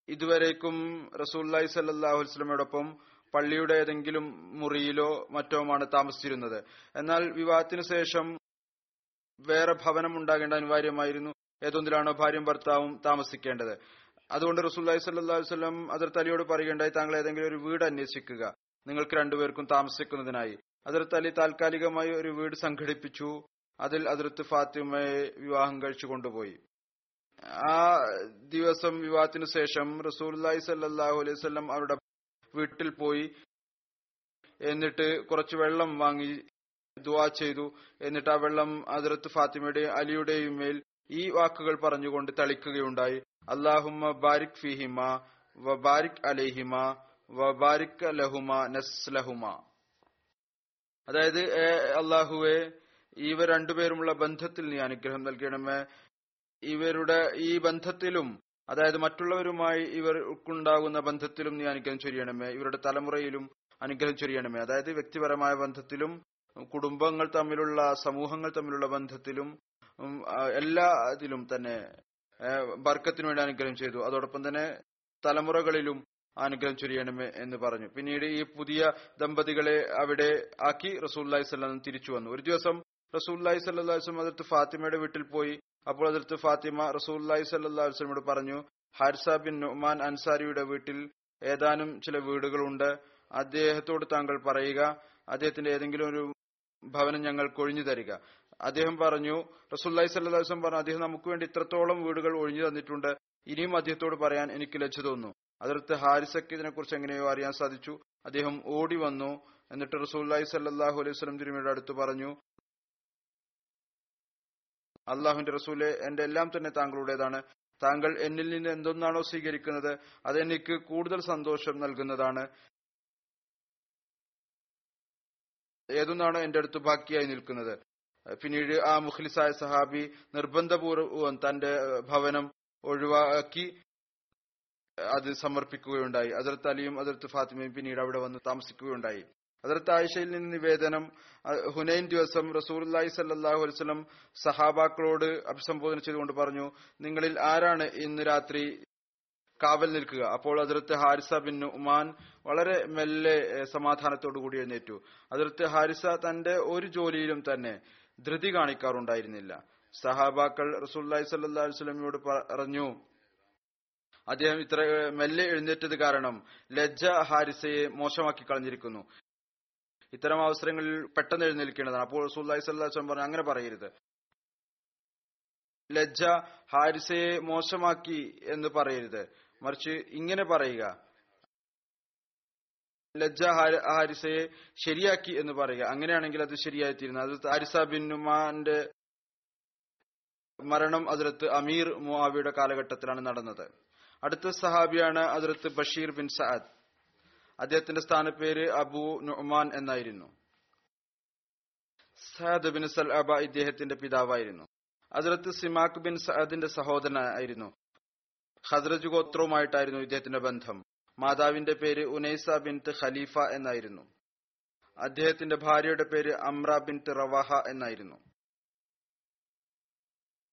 ഇതുവരേക്കും റസൂല്ലായി സല്ലാഹു വസ്ലമയോടൊപ്പം പള്ളിയുടെ ഏതെങ്കിലും മുറിയിലോ മറ്റോമാണ് താമസിച്ചിരുന്നത്. എന്നാൽ വിവാഹത്തിനു ശേഷം വേറെ ഭവനം ഉണ്ടാകേണ്ട അനിവാര്യമായിരുന്നു. ഏതൊന്നിലാണോ ഭാര്യയും ഭർത്താവും താമസിക്കേണ്ടത്. അതുകൊണ്ട് റസൂല്ലായി സല്ലാ വസ്ലം അതിർത്ത് അലിയോട് പറയുകയുണ്ടായി താങ്കൾ ഏതെങ്കിലും ഒരു വീട് അന്വേഷിക്കുക. നിങ്ങൾക്ക് രണ്ടുപേർക്കും താമസിക്കുന്നതിനായി. അതിർത്ത് അലി താൽക്കാലികമായി ഒരു വീട് സംഘടിപ്പിച്ചു. അതിൽ അതിർത്ത് ഫാത്തിമയെ വിവാഹം കഴിച്ചു കൊണ്ടുപോയി. ആ ദിവസം വിവാഹത്തിനു ശേഷം റസൂല്ലായി സല്ലാഹു അലൈഹി വസല്ലം അവരുടെ വീട്ടിൽ പോയി എന്നിട്ട് കുറച്ച് വെള്ളം വാങ്ങി ദുവാ ചെയ്തു. എന്നിട്ട് ആ വെള്ളം അതിർത്ത് ഫാത്തിമയുടെ അലിയുടെയും മേൽ ഈ വാക്കുകൾ പറഞ്ഞുകൊണ്ട് തളിക്കുകയുണ്ടായി. അള്ളാഹുമ്മ ബാരിക് ഫിഹിമ വ ബാരിക് അലഹിമ വ ബാരിക് ലഹുമ നസ്ലഹുമ. അതായത് അള്ളാഹുവെ ഇവർ രണ്ടുപേരുമുള്ള ബന്ധത്തിൽ നീ അനുഗ്രഹം നൽകണമേ. ഇവരുടെ ഈ ബന്ധത്തിലും അതായത് മറ്റുള്ളവരുമായി ഇവർക്കുണ്ടാകുന്ന ബന്ധത്തിലും നീ അനുഗ്രഹം ചൊരിയണമേ. ഇവരുടെ തലമുറയിലും അനുഗ്രഹം ചൊരിയണമേ. അതായത് വ്യക്തിപരമായ ബന്ധത്തിലും കുടുംബങ്ങൾ തമ്മിലുള്ള സമൂഹങ്ങൾ തമ്മിലുള്ള ബന്ധത്തിലും എല്ലാ ഇതിലും തന്നെ ബർക്കത്തിനു വേണ്ടി അനുഗ്രഹം ചെയ്തു. അതോടൊപ്പം തന്നെ തലമുറകളിലും അനുഗ്രഹം ചൊരിയണമേ എന്ന് പറഞ്ഞു. പിന്നീട് ഈ പുതിയ ദമ്പതികളെ അവിടെ ആക്കി റസൂല്ലായി സ്വല്ലം തിരിച്ചു വന്നു. ഒരു ദിവസം റസൂല്ലായി സല്ലാ വസ്ലം അതിർത്ത് ഫാത്തിമയുടെ വീട്ടിൽ പോയി. അപ്പോൾ അതിർത്ത് ഫാത്തിമ റസൂല്ലായി സല്ലാ വസ്ലമോട് പറഞ്ഞു ഹാരിസ ബിൻ നുമാൻ അൻസാരിയുടെ വീട്ടിൽ ഏതാനും ചില വീടുകളുണ്ട്. അദ്ദേഹത്തോട് താങ്കൾ പറയുക അദ്ദേഹത്തിന്റെ ഏതെങ്കിലും ഒരു ഭവനം ഞങ്ങൾ കൊഴിഞ്ഞു തരിക. അദ്ദേഹം പറഞ്ഞു റസൂല്ലായി സല്ലാ വസ്ലം പറഞ്ഞു അദ്ദേഹം നമുക്ക് വേണ്ടി ഇത്രത്തോളം വീടുകൾ ഒഴിഞ്ഞു തന്നിട്ടുണ്ട്. ഇനിയും അദ്ദേഹത്തോട് പറയാൻ എനിക്ക് ലജ്ജ തോന്നുന്നു. അതിർത്ത് ഹാരിസക്ക് ഇതിനെക്കുറിച്ച് എങ്ങനെയോ അറിയാൻ സാധിച്ചു. അദ്ദേഹം ഓടി വന്നു. എന്നിട്ട് റസൂല്ലായി സല്ലാഹു അലൈഹി സ്വലം തിരുമയുടെ അടുത്ത് പറഞ്ഞു അള്ളാഹുവിന്റെ റസൂലെ എന്റെ എല്ലാം തന്നെ താങ്കളുടേതാണ്. താങ്കൾ എന്നിൽ നിന്ന് എന്തൊന്നാണോ സ്വീകരിക്കുന്നത് അതെനിക്ക് കൂടുതൽ സന്തോഷം നൽകുന്നതാണ്. ഏതൊന്നാണോ എന്റെ അടുത്ത് ബാക്കിയായി നിൽക്കുന്നത്. പിന്നീട് ആ മുഖ്ലിസായ സഹാബി നിർബന്ധപൂർവം തന്റെ ഭവനം ഒഴിവാക്കി അത് സമർപ്പിക്കുകയുണ്ടായി. അതിർത്ത് അലിയും അതിർത്ത് ഫാത്തിമയും പിന്നീട് അവിടെ വന്ന് താമസിക്കുകയുണ്ടായി. അതിർത്ത് ആയിഷയിൽ നിന്ന് നിവേദനം ഹുനൈൻ ദിവസം റസൂർലായി സല്ലാഹു വസ്ലം സഹാബാക്കളോട് അഭിസംബോധന ചെയ്തുകൊണ്ട് പറഞ്ഞു നിങ്ങളിൽ ആരാണ് ഇന്ന് രാത്രി കാവൽ നിൽക്കുക? അപ്പോൾ അതിർത്ത് ഹാരിസ ബിൻ ഉമാൻ വളരെ മെല്ലെ സമാധാനത്തോടു കൂടി എഴുന്നേറ്റു. അതിർത്ത് ഹാരിസ തന്റെ ഒരു ജോലിയിലും തന്നെ ധൃതി കാണിക്കാറുണ്ടായിരുന്നില്ല. സഹാബാക്കൾ റസൂല്ലായി സല്ലാ വസ്ലമിയോട് പറഞ്ഞു അദ്ദേഹം ഇത്ര മെല്ലെ എഴുന്നേറ്റത് കാരണം ലജ്ജ ഹാരിസയെ മോശമാക്കി കളഞ്ഞിരിക്കുന്നു. ഇത്തരം അവസരങ്ങളിൽ പെട്ടെന്ന് എഴുന്നേൽക്കേണ്ടതാണ്. അപ്പോൾ സുല്ലാഹി സല്ലാ വസ്ലം പറഞ്ഞു അങ്ങനെ പറയരുത്. ലജ്ജ ഹാരിസയെ മോശമാക്കി എന്ന് പറയരുത്. മറിച്ച് ഇങ്ങനെ പറയുക. ലജ്ജ ഹാരി- ഹാരിസയെ ശരിയാക്കി എന്ന് പറയുക. അങ്ങനെയാണെങ്കിൽ അത് ശരിയായി തീരുന്നു അത് ഹാരിസ ബിൻ ഉമാന്റെ മരണം അതിർത്ത് അമീർ മുവിയുടെ കാലഘട്ടത്തിലാണ് നടന്നത്. അടുത്ത സഹാബിയാണ് അതിർത്ത് ബഷീർ ബിൻ സഅദ്. അദ്ദേഹത്തിന്റെ സ്ഥാനപ്പേര് അബു നുഅ്മാൻ എന്നായിരുന്നു. സഹദ് ബിൻ സൽഅബ ഇദ്ദേഹത്തിന്റെ പിതാവായിരുന്നു. ഹസ്രത്ത് സിമാക് ബിൻ സഅദിന്റെ സഹോദരനായിരുന്നു ഹസ്രജ് ഗോത്രവുമായിട്ടായിരുന്നു ഇദ്ദേഹത്തിന്റെ ബന്ധം. മാതാവിന്റെ പേര് ഉനൈസ ബിൻ ഖലീഫ എന്നായിരുന്നു. അദ്ദേഹത്തിന്റെ ഭാര്യയുടെ പേര് അമ്ര ബിൻ റവാഹ എന്നായിരുന്നു.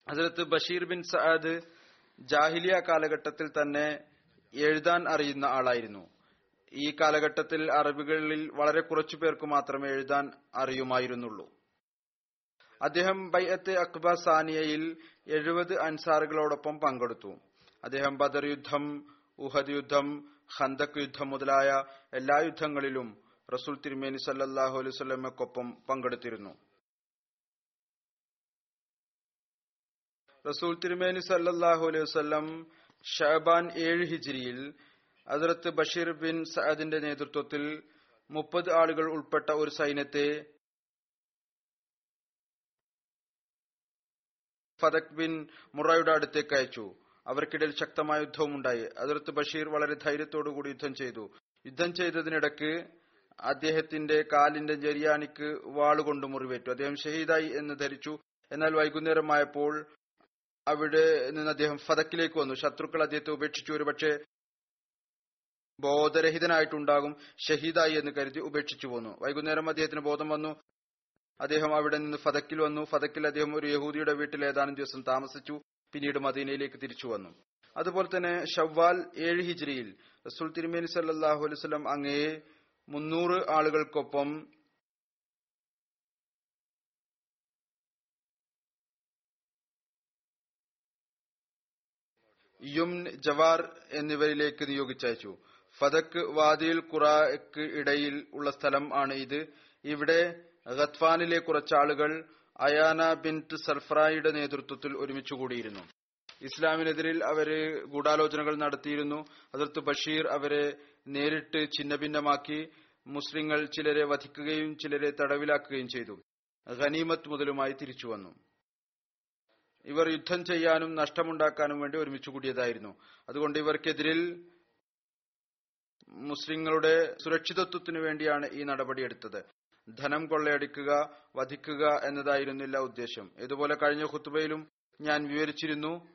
ഹസരത്ത് ബഷീർ ബിൻ സഅദ് ജാഹിലിയ കാലഘട്ടത്തിൽ തന്നെ എഴുതാൻ അറിയുന്ന ആളായിരുന്നു. ഈ കാലഘട്ടത്തിൽ അറബികളിൽ വളരെ കുറച്ചു പേർക്ക് മാത്രമേ എഴുതാൻ അറിയുമായിരുന്നുള്ളൂ. അദ്ദേഹം ബൈഅത്ത് അക്ബ സാനിയയിൽ എഴുപത് അൻസാറുകളോടൊപ്പം പങ്കെടുത്തു. അദ്ദേഹം ബദർ യുദ്ധം ഉഹദ് യുദ്ധം ഹന്തക് യുദ്ധം മുതലായ എല്ലാ യുദ്ധങ്ങളിലും റസൂൽ തിരുമേനി സല്ലാഹു അലൈഹി വസല്ലമയ്ക്കൊപ്പം പങ്കെടുത്തിരുന്നു. റസൂൽ തിരുമേനി സല്ലാഹു അലൈഹി വസല്ലം ഷഹബാൻ ഏഴ് ഹിജ്രിയിൽ അതിർത്ത് ബഷീർ ബിൻ സഅദിന്റെ നേതൃത്വത്തിൽ മുപ്പത് ആളുകൾ ഉൾപ്പെട്ട ഒരു സൈന്യത്തെ ഫതക് ബിൻ മുറയുടെ അടുത്തേക്ക് അയച്ചു. അവർക്കിടയിൽ ശക്തമായ യുദ്ധവും ഉണ്ടായി അതിർത്ത് ബഷീർ വളരെ ധൈര്യത്തോടുകൂടി യുദ്ധം ചെയ്തു. യുദ്ധം ചെയ്തതിനിടക്ക് അദ്ദേഹത്തിന്റെ കാലിന്റെ ജരിയാണിക്ക് വാളുകൊണ്ട് മുറിവേറ്റു. അദ്ദേഹം ഷഹീദായി എന്ന് ധരിച്ചു. എന്നാൽ വൈകുന്നേരമായപ്പോൾ അവിടെ നിന്ന് അദ്ദേഹം ഫതക്കിലേക്ക് വന്നു. ശത്രുക്കൾ അദ്ദേഹത്തെ ഉപേക്ഷിച്ചു. ഒരുപക്ഷെ ബോധരഹിതനായിട്ടുണ്ടാകും ഷഹീദായി എന്ന് കരുതി ഉപേക്ഷിച്ചു പോന്നു. വൈകുന്നേരം അദ്ദേഹത്തിന് ബോധം വന്നു. അദ്ദേഹം അവിടെ നിന്ന് ഫതക്കിൽ വന്നു. ഫതക്കിൽ അദ്ദേഹം ഒരു യഹൂദിയുടെ വീട്ടിൽ ഏതാനും ദിവസം താമസിച്ചു. പിന്നീട് മദീനയിലേക്ക് തിരിച്ചു വന്നു. അതുപോലെ തന്നെ ഷവ്വാൽ ഏഴ് ഹിജ്രിയിൽ റസൂൽ തിരുമേനി സല്ലാഹു അലൈഹി വസല്ലം അങ്ങയെ മുന്നൂറ് ആളുകൾക്കൊപ്പം യും ജവാർ എന്നിവരിലേക്ക് നിയോഗിച്ചയച്ചു. ഫതക്ക് വാദിയിൽ ഖുറാക്ക് ഇടയിൽ ഉള്ള സ്ഥലം ആണ് ഇത്. ഇവിടെ ഖത്ഫാനിലെ കുറച്ചാളുകൾ അയാന ബിന്റ് സർഫ്രായിയുടെ നേതൃത്വത്തിൽ ഒരുമിച്ചു കൂടിയിരുന്നു. ഇസ്ലാമിനെതിരിൽ അവർ ഗൂഢാലോചനകൾ നടത്തിയിരുന്നു. അതിർത്ത് ബഷീർ അവരെ നേരിട്ട് ഛിന്നഭിന്നമാക്കി മുസ്ലിങ്ങൾ ചിലരെ വധിക്കുകയും ചിലരെ തടവിലാക്കുകയും ചെയ്തു. ഖനീമത്ത് മുതലുമായി തിരിച്ചു വന്നു. ഇവർ യുദ്ധം ചെയ്യാനും നഷ്ടമുണ്ടാക്കാനും വേണ്ടി ഒരുമിച്ചു കൂടിയതായിരുന്നു. അതുകൊണ്ട് ഇവർക്കെതിരിൽ മുസ്ലിങ്ങളുടെ സുരക്ഷിതത്വത്തിനു വേണ്ടിയാണ് ഈ നടപടിയെടുത്തത് ധനം കൊള്ളയടിക്കുക വധിക്കുക എന്നതായിരുന്നില്ല ഉദ്ദേശം. ഇതുപോലെ കഴിഞ്ഞ ഖുത്തുബയിലും ഞാൻ വിവരിച്ചിരുന്നു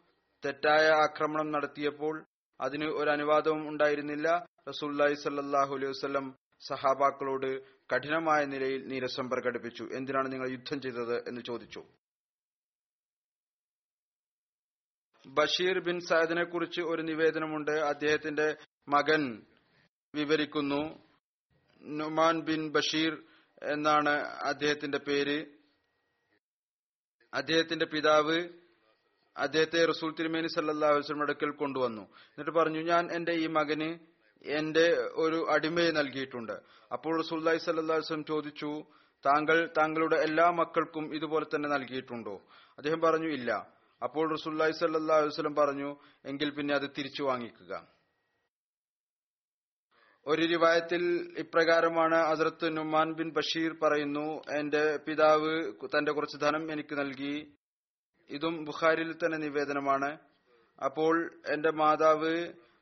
തെറ്റായ ആക്രമണം നടത്തിയപ്പോൾ അതിന് ഒരു അനുവാദവും ഉണ്ടായിരുന്നില്ല. റസൂല്ലായി സല്ലാഹു അലൈഹി വസ്ലം സഹാബാക്കളോട് കഠിനമായ നിലയിൽ നീരസം പ്രകടിപ്പിച്ചു. എന്തിനാണ് നിങ്ങൾ യുദ്ധം ചെയ്തത് എന്ന് ചോദിച്ചു. ബഷീർ ബിൻ സയദിനെ കുറിച്ച് ഒരു നിവേദനമുണ്ട്. അദ്ദേഹത്തിന്റെ മകൻ വിവരിക്കുന്നു. നുമാൻ ബിൻ ബഷീർ എന്നാണ് അദ്ദേഹത്തിന്റെ പേര്. അദ്ദേഹത്തിന്റെ പിതാവ് അദ്ദേഹത്തെ റസൂൽ തിരുമേനി സല്ലാസ്ലം അടുക്കൽ കൊണ്ടുവന്നു. എന്നിട്ട് പറഞ്ഞു ഞാൻ എന്റെ ഈ മകന് എന്റെ ഒരു അടിമയെ നൽകിയിട്ടുണ്ട്. അപ്പോൾ റസൂല്ലായി സല്ലാ സല്ലാസ്ലം ചോദിച്ചു താങ്കൾ താങ്കളുടെ എല്ലാ മക്കൾക്കും ഇതുപോലെ തന്നെ നൽകിയിട്ടുണ്ടോ? അദ്ദേഹം പറഞ്ഞു ഇല്ല. അപ്പോൾ റസൂല്ലായി സല്ലാ വസ്ലം പറഞ്ഞു എങ്കിൽ പിന്നെ അത് തിരിച്ചു വാങ്ങിക്കുക. ഒരു രൂപായത്തിൽ ഇപ്രകാരമാണ് ഹസ്രത്ത് നുമാൻ ബിൻ ബഷീർ പറയുന്നു എന്റെ പിതാവ് തന്റെ കുറച്ച് ധനം എനിക്ക് നൽകി. ഇതും ബുഖാരിൽ തന്നെ നിവേദനമാണ്. അപ്പോൾ എന്റെ മാതാവ്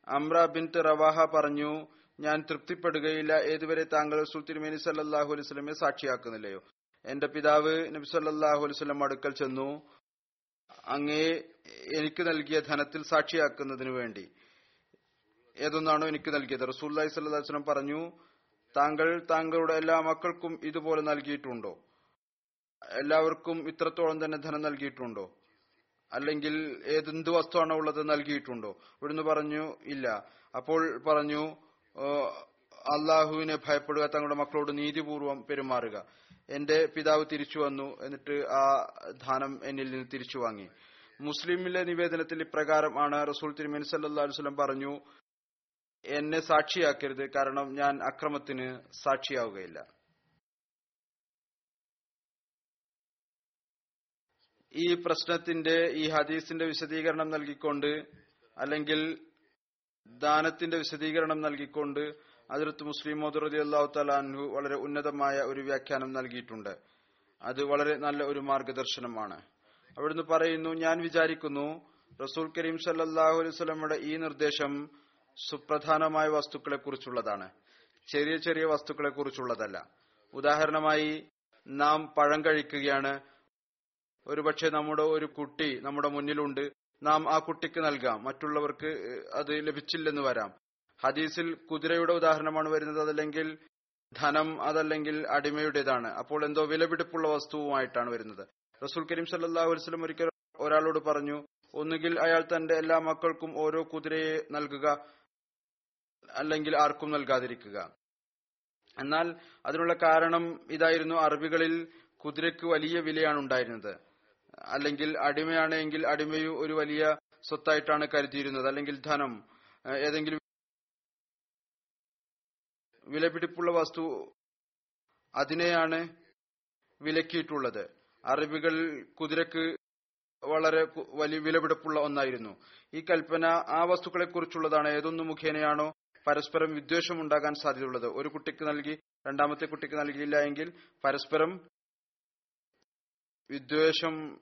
അമ്ര ബിൻ റവാഹ പറഞ്ഞു ഞാൻ തൃപ്തിപ്പെടുകയില്ല. ഏതുവരെ താങ്കൾ സുൽത്തിരുമേനി തിരുമേനി സല്ലാഹു അലൈഹി സ്വലമെ സാക്ഷിയാക്കുന്നില്ലയോ? എന്റെ പിതാവ് നബി സല്ലാഹു അലൈഹി സ്വലം അടുക്കൽ ചെന്നു അങ്ങേ എനിക്ക് നൽകിയ ധനത്തിൽ സാക്ഷിയാക്കുന്നതിനു വേണ്ടി. ഏതൊന്നാണോ എനിക്ക് നൽകിയത്. റസൂല്ലായി സല്ലാ വസ്ലം പറഞ്ഞു താങ്കൾ താങ്കളുടെ എല്ലാ മക്കൾക്കും ഇതുപോലെ നൽകിയിട്ടുണ്ടോ? എല്ലാവർക്കും ഇത്രത്തോളം തന്നെ ധനം നൽകിയിട്ടുണ്ടോ? അല്ലെങ്കിൽ ഏതെന്ത് വസ്തുവാണോ ഉള്ളത് നൽകിയിട്ടുണ്ടോ? ഇവിടുന്ന് പറഞ്ഞു ഇല്ല. അപ്പോൾ പറഞ്ഞു "ഓ, അള്ളാഹുവിനെ ഭയപ്പെടുക തങ്ങളുടെ മക്കളോട് നീതിപൂർവം പെരുമാറുക. എന്റെ പിതാവ് തിരിച്ചു വന്നു എന്നിട്ട് ആ ധാനം എന്നിൽ നിന്ന് തിരിച്ചു വാങ്ങി. മുസ്ലിമിലെ നിവേദനത്തിൽ ഇപ്രകാരമാണ് റസൂൽ തിരുമേനി സല്ലാ വസ്ലം പറഞ്ഞു എന്നെ സാക്ഷിയാക്കരുത്. കാരണം ഞാൻ അക്രമത്തിന് സാക്ഷിയാവുകയില്ല. ഈ പ്രശ്നത്തിന്റെ ഈ ഹദീസിന്റെ വിശദീകരണം നൽകിക്കൊണ്ട് അല്ലെങ്കിൽ ദാനത്തിന്റെ വിശദീകരണം നൽകിക്കൊണ്ട് അതിർത്ത് മുസ്ലിം മോദുറതി അള്ളാഹു തലാൻഹു വളരെ ഉന്നതമായ ഒരു വ്യാഖ്യാനം നൽകിയിട്ടുണ്ട്. അത് വളരെ നല്ല ഒരു മാർഗദർശനമാണ്. അവിടുന്ന് പറയുന്നു ഞാൻ വിചാരിക്കുന്നു റസൂൽ കരീം സല്ലാഹു അലൈഹി സ്വലമയുടെ ഈ നിർദ്ദേശം സുപ്രധാനമായ വസ്തുക്കളെക്കുറിച്ചുള്ളതാണ്. ചെറിയ ചെറിയ വസ്തുക്കളെക്കുറിച്ചുള്ളതല്ല. ഉദാഹരണമായി നാം പഴം കഴിക്കുകയാണ്. ഒരുപക്ഷെ നമ്മുടെ ഒരു കുട്ടി നമ്മുടെ മുന്നിലുണ്ട്. നാം ആ കുട്ടിക്ക് നൽകാം. മറ്റുള്ളവർക്ക് അത് ലഭിച്ചില്ലെന്ന് വരാം. ഹദീസിൽ കുതിരയുടെ ഉദാഹരണമാണ് വരുന്നത്. അതല്ലെങ്കിൽ ധനം അതല്ലെങ്കിൽ അടിമയുടേതാണ്. അപ്പോൾ എന്തോ വിലപിടിപ്പുള്ള വസ്തുവുമായിട്ടാണ് വരുന്നത്. റസൂൽ കരീം സല്ലാഹു വസ്ലം ഒരിക്കൽ ഒരാളോട് പറഞ്ഞു ഒന്നുകിൽ അയാൾ തന്റെ എല്ലാ മക്കൾക്കും ഓരോ കുതിരയെ നൽകുക അല്ലെങ്കിൽ ആർക്കും നൽകാതിരിക്കുക. എന്നാൽ അതിനുള്ള കാരണം ഇതായിരുന്നു അറബികളിൽ കുതിരയ്ക്ക് വലിയ വിലയാണ് ഉണ്ടായിരുന്നത്. അല്ലെങ്കിൽ അടിമയാണെങ്കിൽ അടിമയു ഒരു വലിയ സ്വത്തായിട്ടാണ് കരുതിയിരുന്നത്. അല്ലെങ്കിൽ ധനം ഏതെങ്കിലും വിലപിടിപ്പുള്ള വസ്തു അതിനെയാണ് വിലക്കിയിട്ടുള്ളത്. അറബികൾ കുതിരക്ക് വളരെ വലിയ വിലപിടിപ്പുള്ള ഒന്നായിരുന്നു. ഈ കൽപ്പന ആ വസ്തുക്കളെ കുറിച്ചുള്ളതാണ് ഏതൊന്നു മുഖേനയാണോ പരസ്പരം വിദ്വേഷം ഉണ്ടാകാൻ സാധ്യതയുള്ളത്. ഒരു കുട്ടിക്ക് നൽകി രണ്ടാമത്തെ കുട്ടിക്ക് നൽകിയില്ല എങ്കിൽ പരസ്പരം വിദ്വേഷം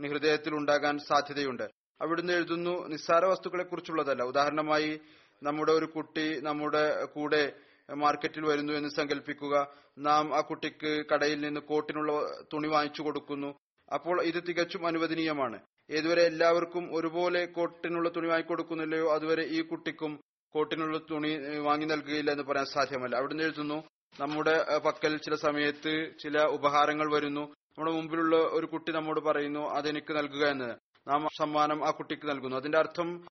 നിഹൃദയത്തിൽ ഉണ്ടാകാൻ സാധ്യതയുണ്ട്. അവിടുന്ന് എഴുതുന്നു നിസ്സാര വസ്തുക്കളെ കുറിച്ചുള്ളതല്ല ഉദാഹരണമായി നമ്മുടെ ഒരു കുട്ടി നമ്മുടെ കൂടെ മാർക്കറ്റിൽ വരുന്നു എന്ന് സങ്കല്പിക്കുക നാം ആ കുട്ടിക്ക് കടയിൽ നിന്ന് കോട്ടിനുള്ള തുണി വാങ്ങിച്ചു കൊടുക്കുന്നു. അപ്പോൾ ഇത് തികച്ചും അനുവദനീയമാണ്. ഏതുവരെ എല്ലാവർക്കും ഒരുപോലെ കോട്ടിനുള്ള തുണി വാങ്ങിക്കൊടുക്കുന്നില്ലയോ അതുവരെ ഈ കുട്ടിക്കും കോട്ടിനുള്ള തുണി വാങ്ങി നൽകുകയില്ല എന്ന് പറയാൻ സാധ്യമല്ല. അവിടുന്ന് എഴുതുന്നു നമ്മുടെ പക്കൽ ചില സമയത്ത് ചില ഉപഹാരങ്ങൾ വരുന്നു. നമ്മുടെ മുമ്പിലുള്ള ഒരു കുട്ടി നമ്മോട് പറയുന്നു അതെനിക്ക് നൽകുക എന്ന്. നാം സമ്മാനം ആ കുട്ടിക്ക് നൽകുന്നു. അതിന്റെ അർത്ഥം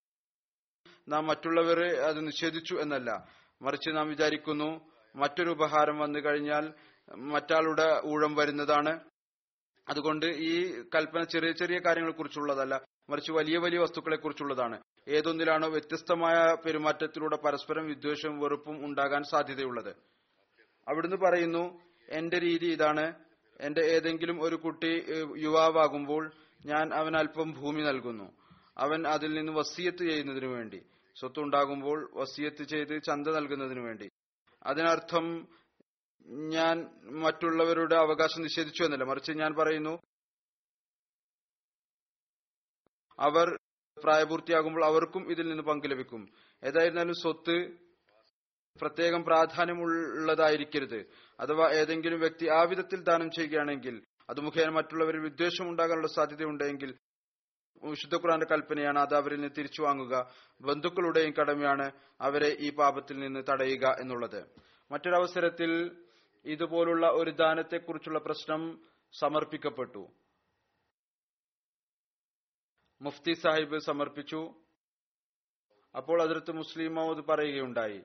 നാം മറ്റുള്ളവരെ അത് നിഷേധിച്ചു എന്നല്ല. മറിച്ച് നാം വിചാരിക്കുന്നു മറ്റൊരു ഉപഹാരം വന്നു കഴിഞ്ഞാൽ മറ്റാളുടെ ഊഴം വരുന്നതാണ്. അതുകൊണ്ട് ഈ കൽപ്പന ചെറിയ ചെറിയ കാര്യങ്ങളെ കുറിച്ചുള്ളതല്ല മറിച്ച് വലിയ വലിയ വസ്തുക്കളെ കുറിച്ചുള്ളതാണ് ഏതൊന്നിലാണോ വ്യത്യസ്തമായ പെരുമാറ്റത്തിലൂടെ പരസ്പരം വിദ്വേഷവും വെറുപ്പും ഉണ്ടാകാൻ സാധ്യതയുള്ളത്. അവിടുന്ന് പറയുന്നു എന്റെ രീതി ഇതാണ്. എന്റെ ഏതെങ്കിലും ഒരു കുട്ടി യുവാവാകുമ്പോൾ ഞാൻ അവൻ അല്പം ഭൂമി നൽകുന്നു. അവൻ അതിൽ നിന്ന് വസീയത്ത് ചെയ്യുന്നതിനു വേണ്ടി. സ്വത്തുണ്ടാകുമ്പോൾ വസീയത്ത് ചെയ്ത് ചന്ത നൽകുന്നതിനു വേണ്ടി. അതിനർത്ഥം ഞാൻ മറ്റുള്ളവരുടെ അവകാശം നിഷേധിച്ചു എന്നല്ല. മറിച്ച് ഞാൻ പറയുന്നു അവർ പ്രായപൂർത്തിയാകുമ്പോൾ അവർക്കും ഇതിൽ നിന്ന് പങ്ക് ലഭിക്കും. ഏതായിരുന്നാലും സ്വത്ത് പ്രത്യേകം പ്രാധാന്യമുള്ളതായിരിക്കരുത്. അഥവാ ഏതെങ്കിലും വ്യക്തി ആ വിധത്തിൽ ദാനം ചെയ്യുകയാണെങ്കിൽ അത് മുഖേന മറ്റുള്ളവരിൽ വിദ്വേഷം ഉണ്ടാകാനുള്ള സാധ്യതയുണ്ടെങ്കിൽ വിശുദ്ധ ഖുറാന്റെ കൽപ്പനയാണ് അത് അവരിൽ നിന്ന് തിരിച്ചു വാങ്ങുക. ബന്ധുക്കളുടെയും കടമയാണ് അവരെ ഈ പാപത്തിൽ നിന്ന് തടയുക എന്നുള്ളത്. മറ്റൊരവസരത്തിൽ ഇതുപോലുള്ള ഒരു ദാനത്തെക്കുറിച്ചുള്ള പ്രശ്നം സമർപ്പിക്കപ്പെട്ടു. മുഫ്തി സാഹിബ് സമർപ്പിച്ചു. അപ്പോൾ അതിർത്ത് മുസ്ലിം മൗദ് പറയുകയുണ്ടായി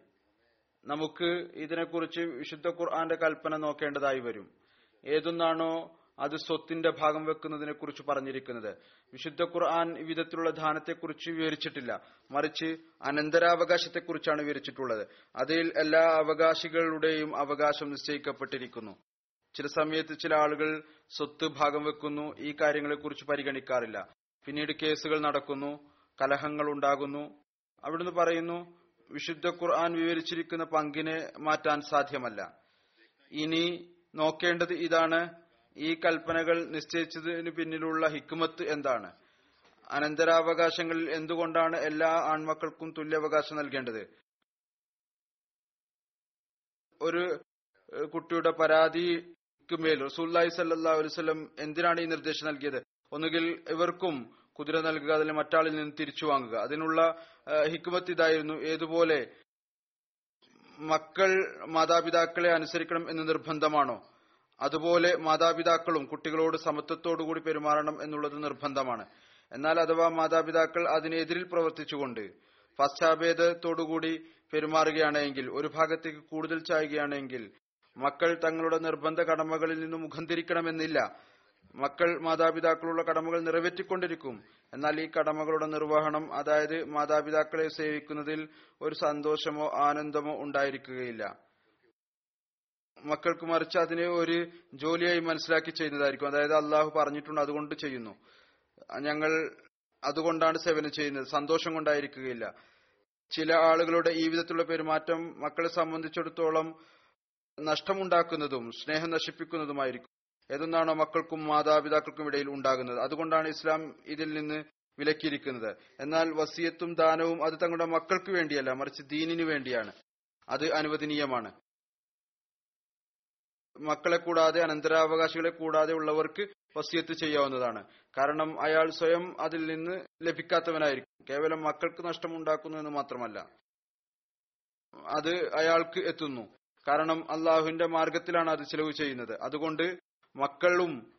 നമുക്ക് ഇതിനെക്കുറിച്ച് വിശുദ്ധ ഖുർആന്റെ കൽപ്പന നോക്കേണ്ടതായി വരും. ഏതൊന്നാണോ അത് സ്വത്തിന്റെ ഭാഗം വെക്കുന്നതിനെ കുറിച്ച് പറഞ്ഞിരിക്കുന്നത്. വിശുദ്ധ ഖുർആൻ വിധത്തിലുള്ള ദാനത്തെക്കുറിച്ച് വിവരിച്ചിട്ടില്ല. മറിച്ച് അനന്തരാവകാശത്തെക്കുറിച്ചാണ് വിവരിച്ചിട്ടുള്ളത്. അതിൽ എല്ലാ അവകാശികളുടെയും അവകാശം നിശ്ചയിക്കപ്പെട്ടിരിക്കുന്നു. ചില സമയത്ത് ചില ആളുകൾ സ്വത്ത് ഭാഗം വെക്കുന്നു ഈ കാര്യങ്ങളെക്കുറിച്ച് പരിഗണിക്കാറില്ല. പിന്നീട് കേസുകൾ നടക്കുന്നു കലഹങ്ങൾ ഉണ്ടാകുന്നു. അവിടുന്ന് പറയുന്നു വിശുദ്ധ ഖുർആൻ വിവരിച്ചിരിക്കുന്ന പങ്കിനെ മാറ്റാൻ സാധ്യമല്ല. ഇനി നോക്കേണ്ടത് ഇതാണ്. ഈ കൽപ്പനകൾ നിശ്ചയിച്ചതിന് പിന്നിലുള്ള ഹിക്കുമത്ത് എന്താണ്? അനന്തരാവകാശങ്ങളിൽ എന്തുകൊണ്ടാണ് എല്ലാ ആൺമക്കൾക്കും തുല്യാവകാശം നൽകേണ്ടത്? ഒരു കുട്ടിയുടെ പരാതിക്ക് മേൽ റസൂല്ലായി സല്ലാ അലുസല്ലം എന്തിനാണ് ഈ നിർദ്ദേശം നൽകിയത്? ഒന്നുകിൽ ഇവർക്കും കുതിര നൽകുക അതിൽ മറ്റാളിൽ നിന്ന് തിരിച്ചു വാങ്ങുക. അതിനുള്ള ഹിക്കുമത്ത് ഇതായിരുന്നു. ഏതുപോലെ മക്കൾ മാതാപിതാക്കളെ അനുസരിക്കണം എന്ന് നിർബന്ധമാണോ? അതുപോലെ മാതാപിതാക്കളും കുട്ടികളോട് സമത്വത്തോടുകൂടി പെരുമാറണം എന്നുള്ളത് നിർബന്ധമാണ്. എന്നാൽ അഥവാ മാതാപിതാക്കൾ അതിനെതിരിൽ പ്രവർത്തിച്ചുകൊണ്ട് പശ്ചാഭേദത്തോടുകൂടി പെരുമാറുകയാണെങ്കിൽ ഒരു ഭാഗത്തേക്ക് കൂടുതൽ ചായുകയാണെങ്കിൽ മക്കൾ തങ്ങളുടെ നിർബന്ധ കടമകളിൽ നിന്ന് മുഖം തിരിക്കണമെന്നില്ല മക്കൾ മാതാപിതാക്കളുള്ള കടമകൾ നിറവേറ്റിക്കൊണ്ടിരിക്കും. എന്നാൽ ഈ കടമകളുടെ നിർവഹണം അതായത് മാതാപിതാക്കളെ സേവിക്കുന്നതിൽ ഒരു സന്തോഷമോ ആനന്ദമോ ഉണ്ടായിരിക്കുകയില്ല. മക്കൾക്ക് മറിച്ച് അതിനെ ഒരു ജോലിയായി മനസ്സിലാക്കി ചെയ്യുന്നതായിരിക്കും. അതായത് അള്ളാഹു പറഞ്ഞിട്ടുണ്ട് അതുകൊണ്ട് ചെയ്യുന്നു. ഞങ്ങൾ അതുകൊണ്ടാണ് സേവനം ചെയ്യുന്നത്. സന്തോഷം കൊണ്ടായിരിക്കുകയില്ല. ചില ആളുകളുടെ ഈ വിധത്തിലുള്ള പെരുമാറ്റം മക്കളെ സംബന്ധിച്ചിടത്തോളം നഷ്ടമുണ്ടാക്കുന്നതും സ്നേഹം നശിപ്പിക്കുന്നതുമായിരിക്കും. ഏതൊന്നാണോ മക്കൾക്കും മാതാപിതാക്കൾക്കും ഇടയിൽ ഉണ്ടാകുന്നത്. അതുകൊണ്ടാണ് ഇസ്ലാം ഇതിൽ നിന്ന് വിലക്കിയിരിക്കുന്നത്. എന്നാൽ വസിയത്തും ദാനവും അത് തങ്ങളുടെ മക്കൾക്ക് വേണ്ടിയല്ല മറിച്ച് ദീനിനു വേണ്ടിയാണ്. അത് അനുവദനീയമാണ്. മക്കളെ കൂടാതെ അനന്തരാവകാശികളെ കൂടാതെ ഉള്ളവർക്ക് വസിയത്ത് ചെയ്യാവുന്നതാണ്. കാരണം അയാൾ സ്വയം അതിൽ നിന്ന് ലഭിക്കാത്തവനായിരിക്കും. കേവലം മക്കൾക്ക് നഷ്ടമുണ്ടാക്കുന്നു എന്ന് മാത്രമല്ല അത് അയാൾക്ക് എത്തുന്നു. കാരണം അള്ളാഹുവിന്റെ മാർഗത്തിലാണ് അത് ചിലവ് ചെയ്യുന്നത്. അതുകൊണ്ട് മക്കളും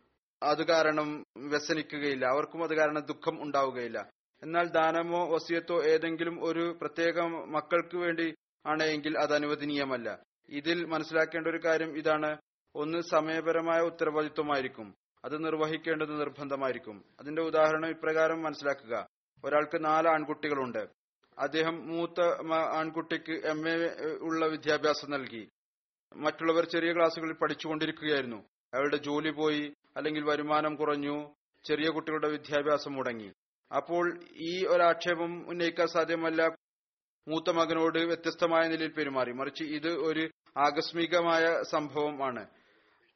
അത് കാരണം വ്യസനിക്കുകയില്ല. അവർക്കും അത് കാരണം ദുഃഖം ഉണ്ടാവുകയില്ല. എന്നാൽ ദാനമോ വസിയത്തോ ഏതെങ്കിലും ഒരു പ്രത്യേക മക്കൾക്ക് വേണ്ടി ആണെങ്കിൽ അത് അനുവദനീയമല്ല. ഇതിൽ മനസ്സിലാക്കേണ്ട ഒരു കാര്യം ഇതാണ്. ഒന്ന് സമയപരമായ ഉത്തരവാദിത്വമായിരിക്കും. അത് നിർവഹിക്കേണ്ടത് നിർബന്ധമായിരിക്കും. അതിന്റെ ഉദാഹരണം ഇപ്രകാരം മനസ്സിലാക്കുക. ഒരാൾക്ക് നാല് ആൺകുട്ടികളുണ്ട്. അദ്ദേഹം മൂത്ത ആൺകുട്ടിക്ക് എം എ ഉള്ള വിദ്യാഭ്യാസം നൽകി. മറ്റുള്ളവർ ചെറിയ ക്ലാസ്സുകളിൽ പഠിച്ചുകൊണ്ടിരിക്കുകയായിരുന്നു. അയാളുടെ ജോലി പോയി അല്ലെങ്കിൽ വരുമാനം കുറഞ്ഞു ചെറിയ കുട്ടികളുടെ വിദ്യാഭ്യാസം മുടങ്ങി. അപ്പോൾ ഈ ഒരാക്ഷേപം ഉന്നയിക്കാൻ സാധ്യമല്ല. മൂത്ത മകനോട് വ്യത്യസ്തമായ നിലയിൽ പെരുമാറി. മറിച്ച് ഇത് ഒരു ആകസ്മികമായ സംഭവമാണ്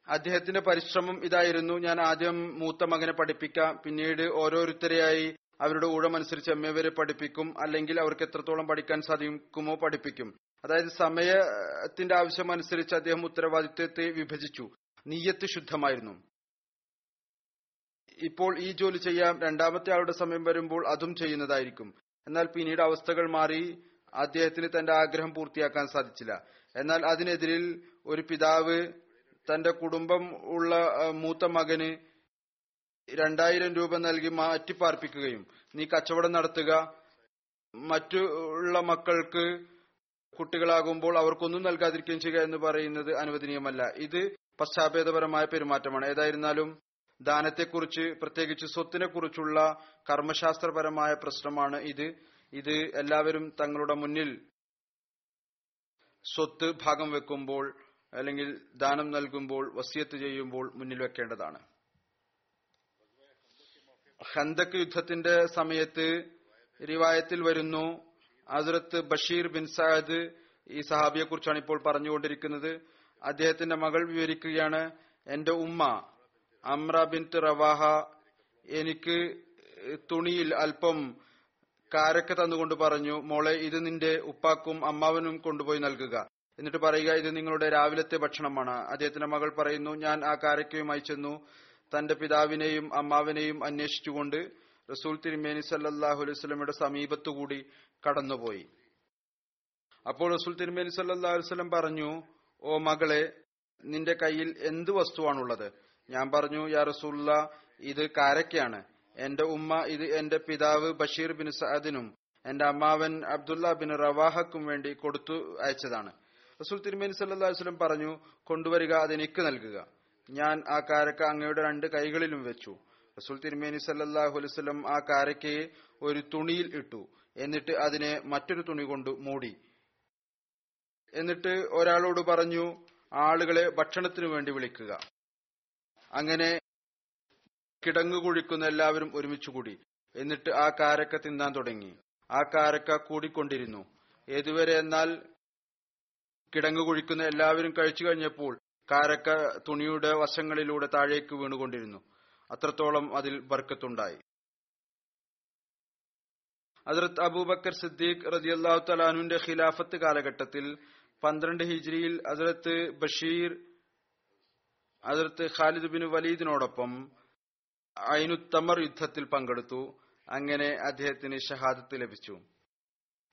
അദ്ദേഹത്തിന്റെ പരിശ്രമം ഇതായിരുന്നു. ഞാൻ ആദ്യം മൂത്ത മകനെ പഠിപ്പിക്കാം. പിന്നീട് ഓരോരുത്തരെയായി അവരുടെ ഊഴമനുസരിച്ച് എം എ വരെ പഠിപ്പിക്കും. അല്ലെങ്കിൽ അവർക്ക് എത്രത്തോളം പഠിക്കാൻ സാധിക്കുമോ പഠിപ്പിക്കും. അതായത് സമയത്തിന്റെ ആവശ്യമനുസരിച്ച് അദ്ദേഹം ഉത്തരവാദിത്വത്തെ വിഭജിച്ചു. നീയത്ത് ശുദ്ധമായിരുന്നു. ഇപ്പോൾ ഈ ജോലി ചെയ്യാം രണ്ടാമത്തെ ആളുടെ സമയം വരുമ്പോൾ അതും ചെയ്യുന്നതായിരിക്കും. എന്നാൽ പിന്നീട് അവസ്ഥകൾ മാറി. അദ്ദേഹത്തിന് തന്റെ ആഗ്രഹം പൂർത്തിയാക്കാൻ സാധിച്ചില്ല. എന്നാൽ അതിനെതിരിൽ ഒരു പിതാവ് തന്റെ കുടുംബം ഉള്ള മൂത്ത മകന് രണ്ടായിരം രൂപ നൽകി മാറ്റിപ്പാർപ്പിക്കുകയും നീ കച്ചവടം നടത്തുക. മറ്റുള്ള മക്കൾക്ക് കുട്ടികളാകുമ്പോൾ അവർക്കൊന്നും നൽകാതിരിക്കുകയും ചെയ്യുക എന്ന് പറയുന്നത് അനുവദനീയമല്ല. ഇത് പശ്ചാത്തലപരമായ പെരുമാറ്റമാണ്. ഏതായിരുന്നാലും ദാനത്തെക്കുറിച്ച് പ്രത്യേകിച്ച് സ്വത്തിനെ കുറിച്ചുള്ള കർമ്മശാസ്ത്രപരമായ പ്രശ്നമാണ് ഇത്. ഇത് എല്ലാവരും തങ്ങളുടെ മുന്നിൽ സ്വത്ത് ഭാഗം വെക്കുമ്പോൾ അല്ലെങ്കിൽ ദാനം നൽകുമ്പോൾ വസിയത്ത് ചെയ്യുമ്പോൾ മുന്നിൽ വെക്കേണ്ടതാണ്. ഹന്തക് യുദ്ധത്തിന്റെ സമയത്ത് റിവായത്തിൽ വരുന്നു. ഹസ്രത്ത് ബഷീർ ബിൻ സാദ് ഈ സഹാബിയെ കുറിച്ചാണ് ഇപ്പോൾ പറഞ്ഞുകൊണ്ടിരിക്കുന്നത്. അദ്ദേഹത്തിന്റെ മകൾ വിവരിക്കുകയാണ് എന്റെ ഉമ്മ അമ്ര ബിൻ റവാഹ എനിക്ക് തുണിയിൽ അല്പം കാരക്ക തന്നുകൊണ്ട് പറഞ്ഞു മോളെ ഇത് നിന്റെ ഉപ്പാക്കും അമ്മാവനും കൊണ്ടുപോയി നൽകുക. എന്നിട്ട് പറയുക ഇത് നിങ്ങളുടെ രാവിലത്തെ ഭക്ഷണമാണ്. അദ്ദേഹത്തിന്റെ മകൾ പറയുന്നു ഞാൻ ആ കാരക്കയുമായി ചെന്നു തന്റെ പിതാവിനെയും അമ്മാവിനെയും അന്വേഷിച്ചുകൊണ്ട് റസൂൽ തിരുമേനി സല്ലാഹു അലൈഹി സമീപത്തുകൂടി കടന്നുപോയി. അപ്പോൾ റസൂൽ തിരുമേനി സല്ലാ അലുസ്ലം പറഞ്ഞു ഓ മകളെ നിന്റെ കയ്യിൽ എന്ത് വസ്തുവാണുള്ളത്? ഞാൻ പറഞ്ഞു യാ റസൂല്ല ഇത് കാരക്കയാണ്. എന്റെ ഉമ്മ ഇത് എന്റെ പിതാവ് ബഷീർ ബിൻ സഅദിനും എന്റെ അമ്മാവൻ അബ്ദുല്ല ബിൻ റവാഹക്കും വേണ്ടി കൊടുത്തു അയച്ചതാണ്. റസൂൽ തിരുമേനി സല്ലാ വസ്ലം പറഞ്ഞു കൊണ്ടുവരിക അതെനിക്ക് നൽകുക. ഞാൻ ആ കാരക്ക അങ്ങയുടെ രണ്ട് കൈകളിലും വെച്ചു. റസൂൽ തിരുമേനി സല്ലാഹു അലൈവല്ലം ആ കാരക്കയെ ഒരു തുണിയിൽ ഇട്ടു. എന്നിട്ട് അതിനെ മറ്റൊരു തുണി കൊണ്ട് മൂടി. എന്നിട്ട് ഒരാളോട് പറഞ്ഞു ആളുകളെ ഭക്ഷണത്തിനു വേണ്ടി വിളിക്കുക. അങ്ങനെ കിടങ്ങു കുഴിക്കുന്ന എല്ലാവരും ഒരുമിച്ചുകൂടി എന്നിട്ട് ആ കാരക്ക തിന്നാൻ തുടങ്ങി. ആ കാരക്ക കൂടിക്കൊണ്ടിരുന്നു. ഏതുവരെ എന്നാൽ കിടങ്ങു കുഴിക്കുന്ന എല്ലാവരും കഴിച്ചു കഴിഞ്ഞപ്പോൾ കാരക്ക തുണിയുടെ വശങ്ങളിലൂടെ താഴേക്ക് വീണുകൊണ്ടിരുന്നു. അത്രത്തോളം അതിൽ ബർക്കത്തുണ്ടായി. അതിർത്ത് അബൂബക്കർ സിദ്ദീഖ് റതിയല്ലാഹു തലാനുവിന്റെ ഖിലാഫത്ത് കാലഘട്ടത്തിൽ പന്ത്രണ്ട് ഹിജ്രിയിൽ അതിർത്ത് ബഷീർ അതിർത്ത് ഖാലിദ് ബിൻ വലീദിനോടൊപ്പം ഐനുത്തമർ യുദ്ധത്തിൽ പങ്കെടുത്തു. അങ്ങനെ അദ്ദേഹത്തിന് ഷഹാദത്ത് ലഭിച്ചു.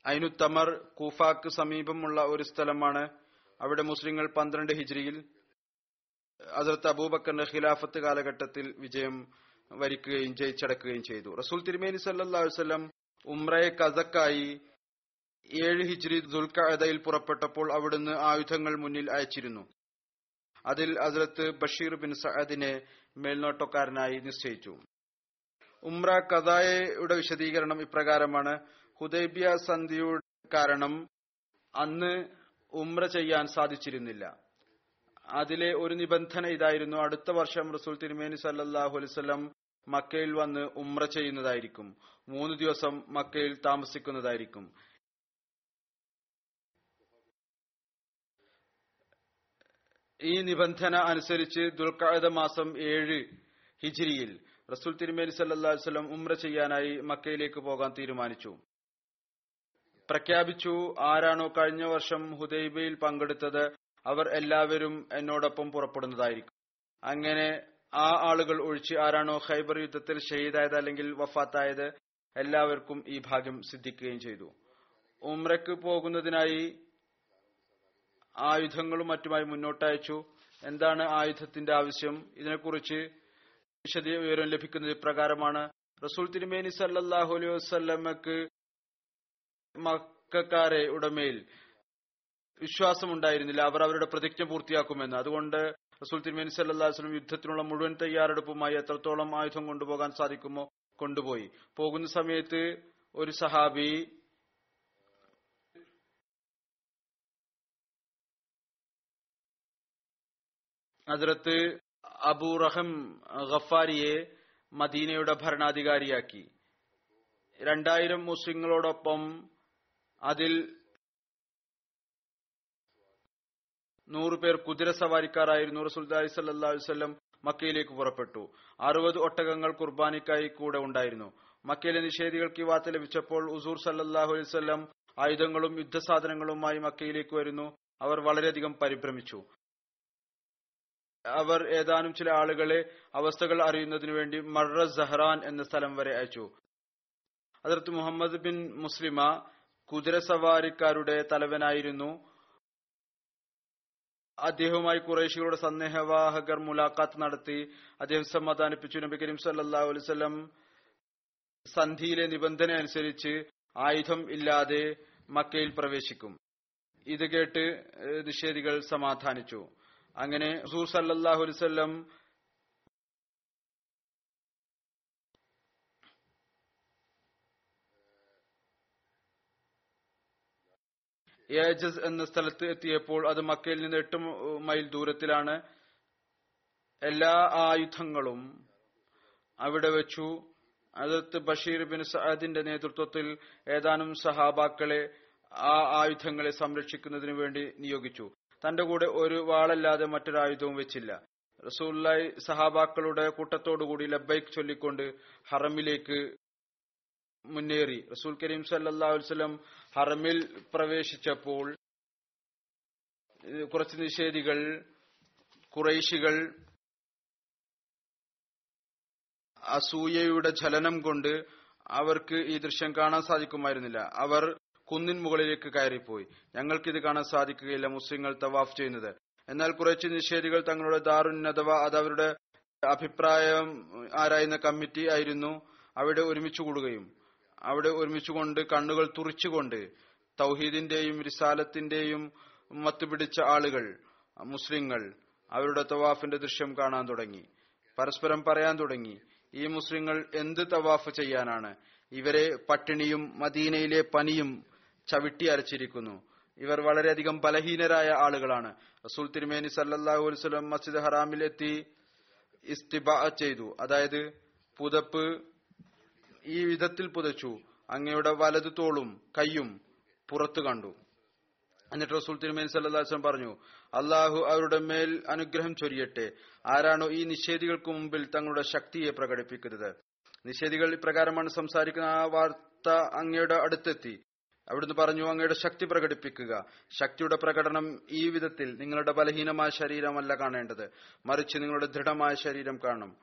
ഐനുത്തമർ കൂഫാക്ക് സമീപമുള്ള ഒരു സ്ഥലമാണ് അവിടെ മുസ്ലിങ്ങൾ പന്ത്രണ്ട് ഹിജ്രിയിൽ അതിർത്ത് അബൂബക്കറിന്റെ ഖിലാഫത്ത് കാലഘട്ടത്തിൽ വിജയം വരിക്കുകയും ജയിച്ചടക്കുകയും ചെയ്തു. റസൂൽ തിരുമേനി സല്ലാ വല്ലം ഉമ്രയെ കസക്കായി ഏഴ് ഹിജ്രി ദുൽഖഅദയിൽ പുറപ്പെട്ടപ്പോൾ അവിടുന്ന് ആയുധങ്ങൾ മുന്നിൽ അയച്ചിരുന്നു. അതിൽ അതിലത്ത് ബഷീർ ബിൻ സഅദിനെ മേൽനോട്ടക്കാരനായി നിശ്ചയിച്ചു. ഉംറ കഥായയുടെ വിശദീകരണം ഇപ്രകാരമാണ്. ഹുദൈബിയ സന്ധിയുടെ കാരണം അന്ന് ഉംറ ചെയ്യാൻ സാധിച്ചിരുന്നില്ല. അതിലെ ഒരു നിബന്ധന ഇതായിരുന്നു. അടുത്ത വർഷം റസൂൽ തിരുമേനി സല്ലാഹു അലൈവല്ലം മക്കയിൽ വന്ന് ഉംറ ചെയ്യുന്നതായിരിക്കും. മൂന്ന് ദിവസം മക്കയിൽ താമസിക്കുന്നതായിരിക്കും. ഈ നിബന്ധന അനുസരിച്ച് ദുൽഖഅദ മാസം ഏഴ് ഹിജിരിയിൽ റസൂൽ തിരുമേനി സല്ലാ വല്ലം ഉംറ ചെയ്യാനായി മക്കയിലേക്ക് പോകാൻ തീരുമാനിച്ചു. പ്രഖ്യാപിച്ചു ആരാണോ കഴിഞ്ഞ വർഷം ഹുദൈബയിൽ പങ്കെടുത്തത് അവർ എല്ലാവരും എന്നോടൊപ്പം പുറപ്പെടുന്നതായിരിക്കും. അങ്ങനെ ആ ആളുകൾ ഒഴിച്ച് ആരാണോ ഖൈബർ യുദ്ധത്തിൽ ഷഹീദായത് അല്ലെങ്കിൽ വഫാത്തായത് എല്ലാവർക്കും ഈ ഭാഗ്യം സിദ്ധിക്കുകയും ചെയ്തു. ഉംറയ്ക്ക് പോകുന്നതിനായി ആയുധങ്ങളും മറ്റുമായി മുന്നോട്ടയച്ചു. എന്താണ് ആയുധത്തിന്റെ ആവശ്യം? ഇതിനെക്കുറിച്ച് വിശദ വിവരം ലഭിക്കുന്നത് ഇപ്രകാരമാണ്. റസൂൽ തിരുമേനി സല്ലാഹു അലൈഹി വസ്ല്ലമക്ക് മക്കാരെ ഉടമയിൽ വിശ്വാസമുണ്ടായിരുന്നില്ല. അവർ അവരുടെ പ്രതിജ്ഞ പൂർത്തിയാക്കുമെന്ന്. അതുകൊണ്ട് റസൂൽ തിരുമേനി സല്ലാ വസ്ലം യുദ്ധത്തിനുള്ള മുഴുവൻ തയ്യാറെടുപ്പുമായി എത്രത്തോളം ആയുധം കൊണ്ടുപോകാൻ സാധിക്കുമോ കൊണ്ടുപോയി. പോകുന്ന സമയത്ത് ഒരു സഹാബി ഹസ്രത്ത് അബൂറഹം ഗഫാരിയെ മദീനയുടെ ഭരണാധികാരിയാക്കി. രണ്ടായിരം മുസ്ലിങ്ങളോടൊപ്പം അതിൽ നൂറുപേർ കുതിര സവാരിക്കാരായിരുന്നു. റസൂൽദായി സല്ലാ വല്ലം മക്കയിലേക്ക് പുറപ്പെട്ടു. അറുപത് ഒട്ടകങ്ങൾ കുർബാനിക്കായി കൂടെ ഉണ്ടായിരുന്നു. മക്കയിലെ നിഷേധികൾക്ക് ഈ വാർത്ത ലഭിച്ചപ്പോൾ ഉസൂർ സല്ലാഹു അലൈവല്ലം ആയുധങ്ങളും യുദ്ധസാധനങ്ങളുമായി മക്കയിലേക്ക് വരുന്നു. അവർ വളരെയധികം പരിഭ്രമിച്ചു. അവർ ഏതാനും ചില ആളുകളെ അവസ്ഥകൾ അറിയുന്നതിനു വേണ്ടി മർറ സഹ്റാൻ എന്ന സ്ഥലം വരെ അയച്ചു. അതിർത്ത് മുഹമ്മദ് ബിൻ മുസ്ലിമ കുതിരസവാരിക്കാരുടെ തലവനായിരുന്നു. അദ്ദേഹവുമായി കുറേശികളുടെ സന്ദേഹവാഹകർ മുലാഖാത്ത് നടത്തി. അദ്ദേഹം സമാധാനിപ്പിച്ചു നബി കരീം സല്ലാഹു അലൈവല്ലം സന്ധിയിലെ നിബന്ധന അനുസരിച്ച് ആയുധം ഇല്ലാതെ മക്കയിൽ പ്രവേശിക്കും. ഇത് കേട്ട് നിഷേധികൾ സമാധാനിച്ചു. അങ്ങനെ ഹസൂർ സല്ലാഹു അലൈവല്ലം ഏജസ് എന്ന സ്ഥലത്ത് എത്തിയപ്പോൾ അത് മക്കയിൽ നിന്ന് എട്ട് മൈൽ ദൂരത്തിലാണ്. എല്ലാ ആയുധങ്ങളും അവിടെ വെച്ചു. അതത് ബഷീർ ബിൻ സഅദിന്റെ നേതൃത്വത്തിൽ ഏതാനും സഹാബാക്കളെ ആ ആയുധങ്ങളെ സംരക്ഷിക്കുന്നതിന് വേണ്ടി നിയോഗിച്ചു. തന്റെ കൂടെ ഒരു വാളല്ലാതെ മറ്റൊരായുധവും വെച്ചില്ല. റസൂല്ലായി സഹാബാക്കളുടെ കൂട്ടത്തോടുകൂടി ലബൈക്ക് ചൊല്ലിക്കൊണ്ട് ഹറമിലേക്ക് മുന്നേറി. റസൂൽ കരീം സല്ലാ വസ്ലം ഹറമിൽ പ്രവേശിച്ചപ്പോൾ കുറച്ച് നിഷേധികൾ കുറൈശികൾ അസൂയയുടെ ചലനം കൊണ്ട് അവർക്ക് ഈ ദൃശ്യം കാണാൻ സാധിക്കുമായിരുന്നില്ല. അവർ കുന്നിൻ മുകളിലേക്ക് കയറിപ്പോയി. ഞങ്ങൾക്കിത് കാണാൻ സാധിക്കുകയില്ല മുസ്ലിങ്ങൾ തവാഫ് ചെയ്യുന്നത്. എന്നാൽ കുറച്ച് നിഷേധികൾ തങ്ങളുടെ ദാറുന്നതവ അത് അവരുടെ അഭിപ്രായം ആരായുന്ന കമ്മിറ്റി ആയിരുന്നു അവിടെ ഒരുമിച്ചു കൂടുകയും അവിടെ ഒരുമിച്ചുകൊണ്ട് കണ്ണുകൾ തുറിച്ചുകൊണ്ട് തൗഹീദിന്റെയും റിസാലത്തിന്റെയും മത്തുപിടിച്ച ആളുകൾ മുസ്ലിങ്ങൾ അവരുടെ തവാഫിന്റെ ദൃശ്യം കാണാൻ തുടങ്ങി. പരസ്പരം പറയാൻ തുടങ്ങി ഈ മുസ്ലിങ്ങൾ എന്ത് തവാഫ് ചെയ്യാനാണ്? ഇവരെ പട്ടിണിയും മദീനയിലെ പനിയും ചവിട്ടി അരച്ചിരിക്കുന്നു. ഇവർ വളരെയധികം ബലഹീനരായ ആളുകളാണ്. റസൂൽ തിരുമേനി സല്ലാഹു മസ്ജിദ് ഹറാമിൽ എത്തി ഇസ്തിബ ചെയ്തു. അതായത് പുതപ്പ് ഈ വിധത്തിൽ പുതച്ചു. അങ്ങയുടെ വലതു തോളും കയ്യും പുറത്തു കണ്ടു. എന്നിട്ട് റസൂൽ തിരുമേനി സല്ലാസ്ലം പറഞ്ഞു അള്ളാഹു അവരുടെ മേൽ അനുഗ്രഹം ചൊരിയട്ടെ. ആരാണോ ഈ നിഷേധികൾക്ക് മുമ്പിൽ തങ്ങളുടെ ശക്തിയെ പ്രകടിപ്പിക്കുന്നത്? നിഷേധികൾ ഇപ്രകാരമാണ് സംസാരിക്കുന്ന ആ വാർത്ത അങ്ങയുടെ അടുത്തെത്തി. അവിടുന്ന് പറഞ്ഞു അങ്ങയുടെ ശക്തി പ്രകടിപ്പിക്കുക. ശക്തിയുടെ പ്രകടനം ഈ വിധത്തിൽ നിങ്ങളുടെ ബലഹീനമായ ശരീരമല്ല കാണേണ്ടത്. മറിച്ച് നിങ്ങളുടെ ദൃഢമായ ശരീരം കാണും.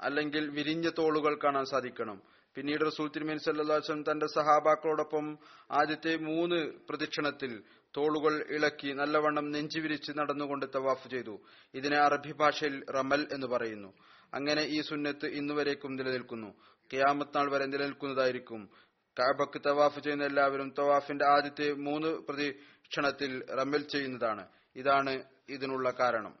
അല്ലെങ്കിൽ വിരിഞ്ഞ തോളുകൾ കാണാൻ സാധിക്കണം. പിന്നീട് റസൂൽ സല്ലാസ്ലം തന്റെ സഹാബാക്കളോടൊപ്പം ആദ്യത്തെ മൂന്ന് പ്രദക്ഷിണത്തിൽ തോളുകൾ ഇളക്കി നല്ലവണ്ണം നെഞ്ചുവിരിച്ച് നടന്നുകൊണ്ട് തവാഫ് ചെയ്തു. ഇതിനെ അറബി ഭാഷയിൽ റമൽ എന്ന് പറയുന്നു. അങ്ങനെ ഈ സുന്നത്ത് ഇന്നുവരേക്കും നിലനിൽക്കുന്നു. കിയാമത്ത് നാൾ വരെ നിലനിൽക്കുന്നതായിരിക്കും. കാബക്ക് തവാഫ് ചെയ്യുന്ന എല്ലാവരും തവാഫിന്റെ ആദ്യത്തെ മൂന്ന് പ്രദക്ഷിണത്തിൽ റമ്മൽ ചെയ്യുന്നതാണ്. ഇതാണ് ഇതിനുള്ള കാരണം.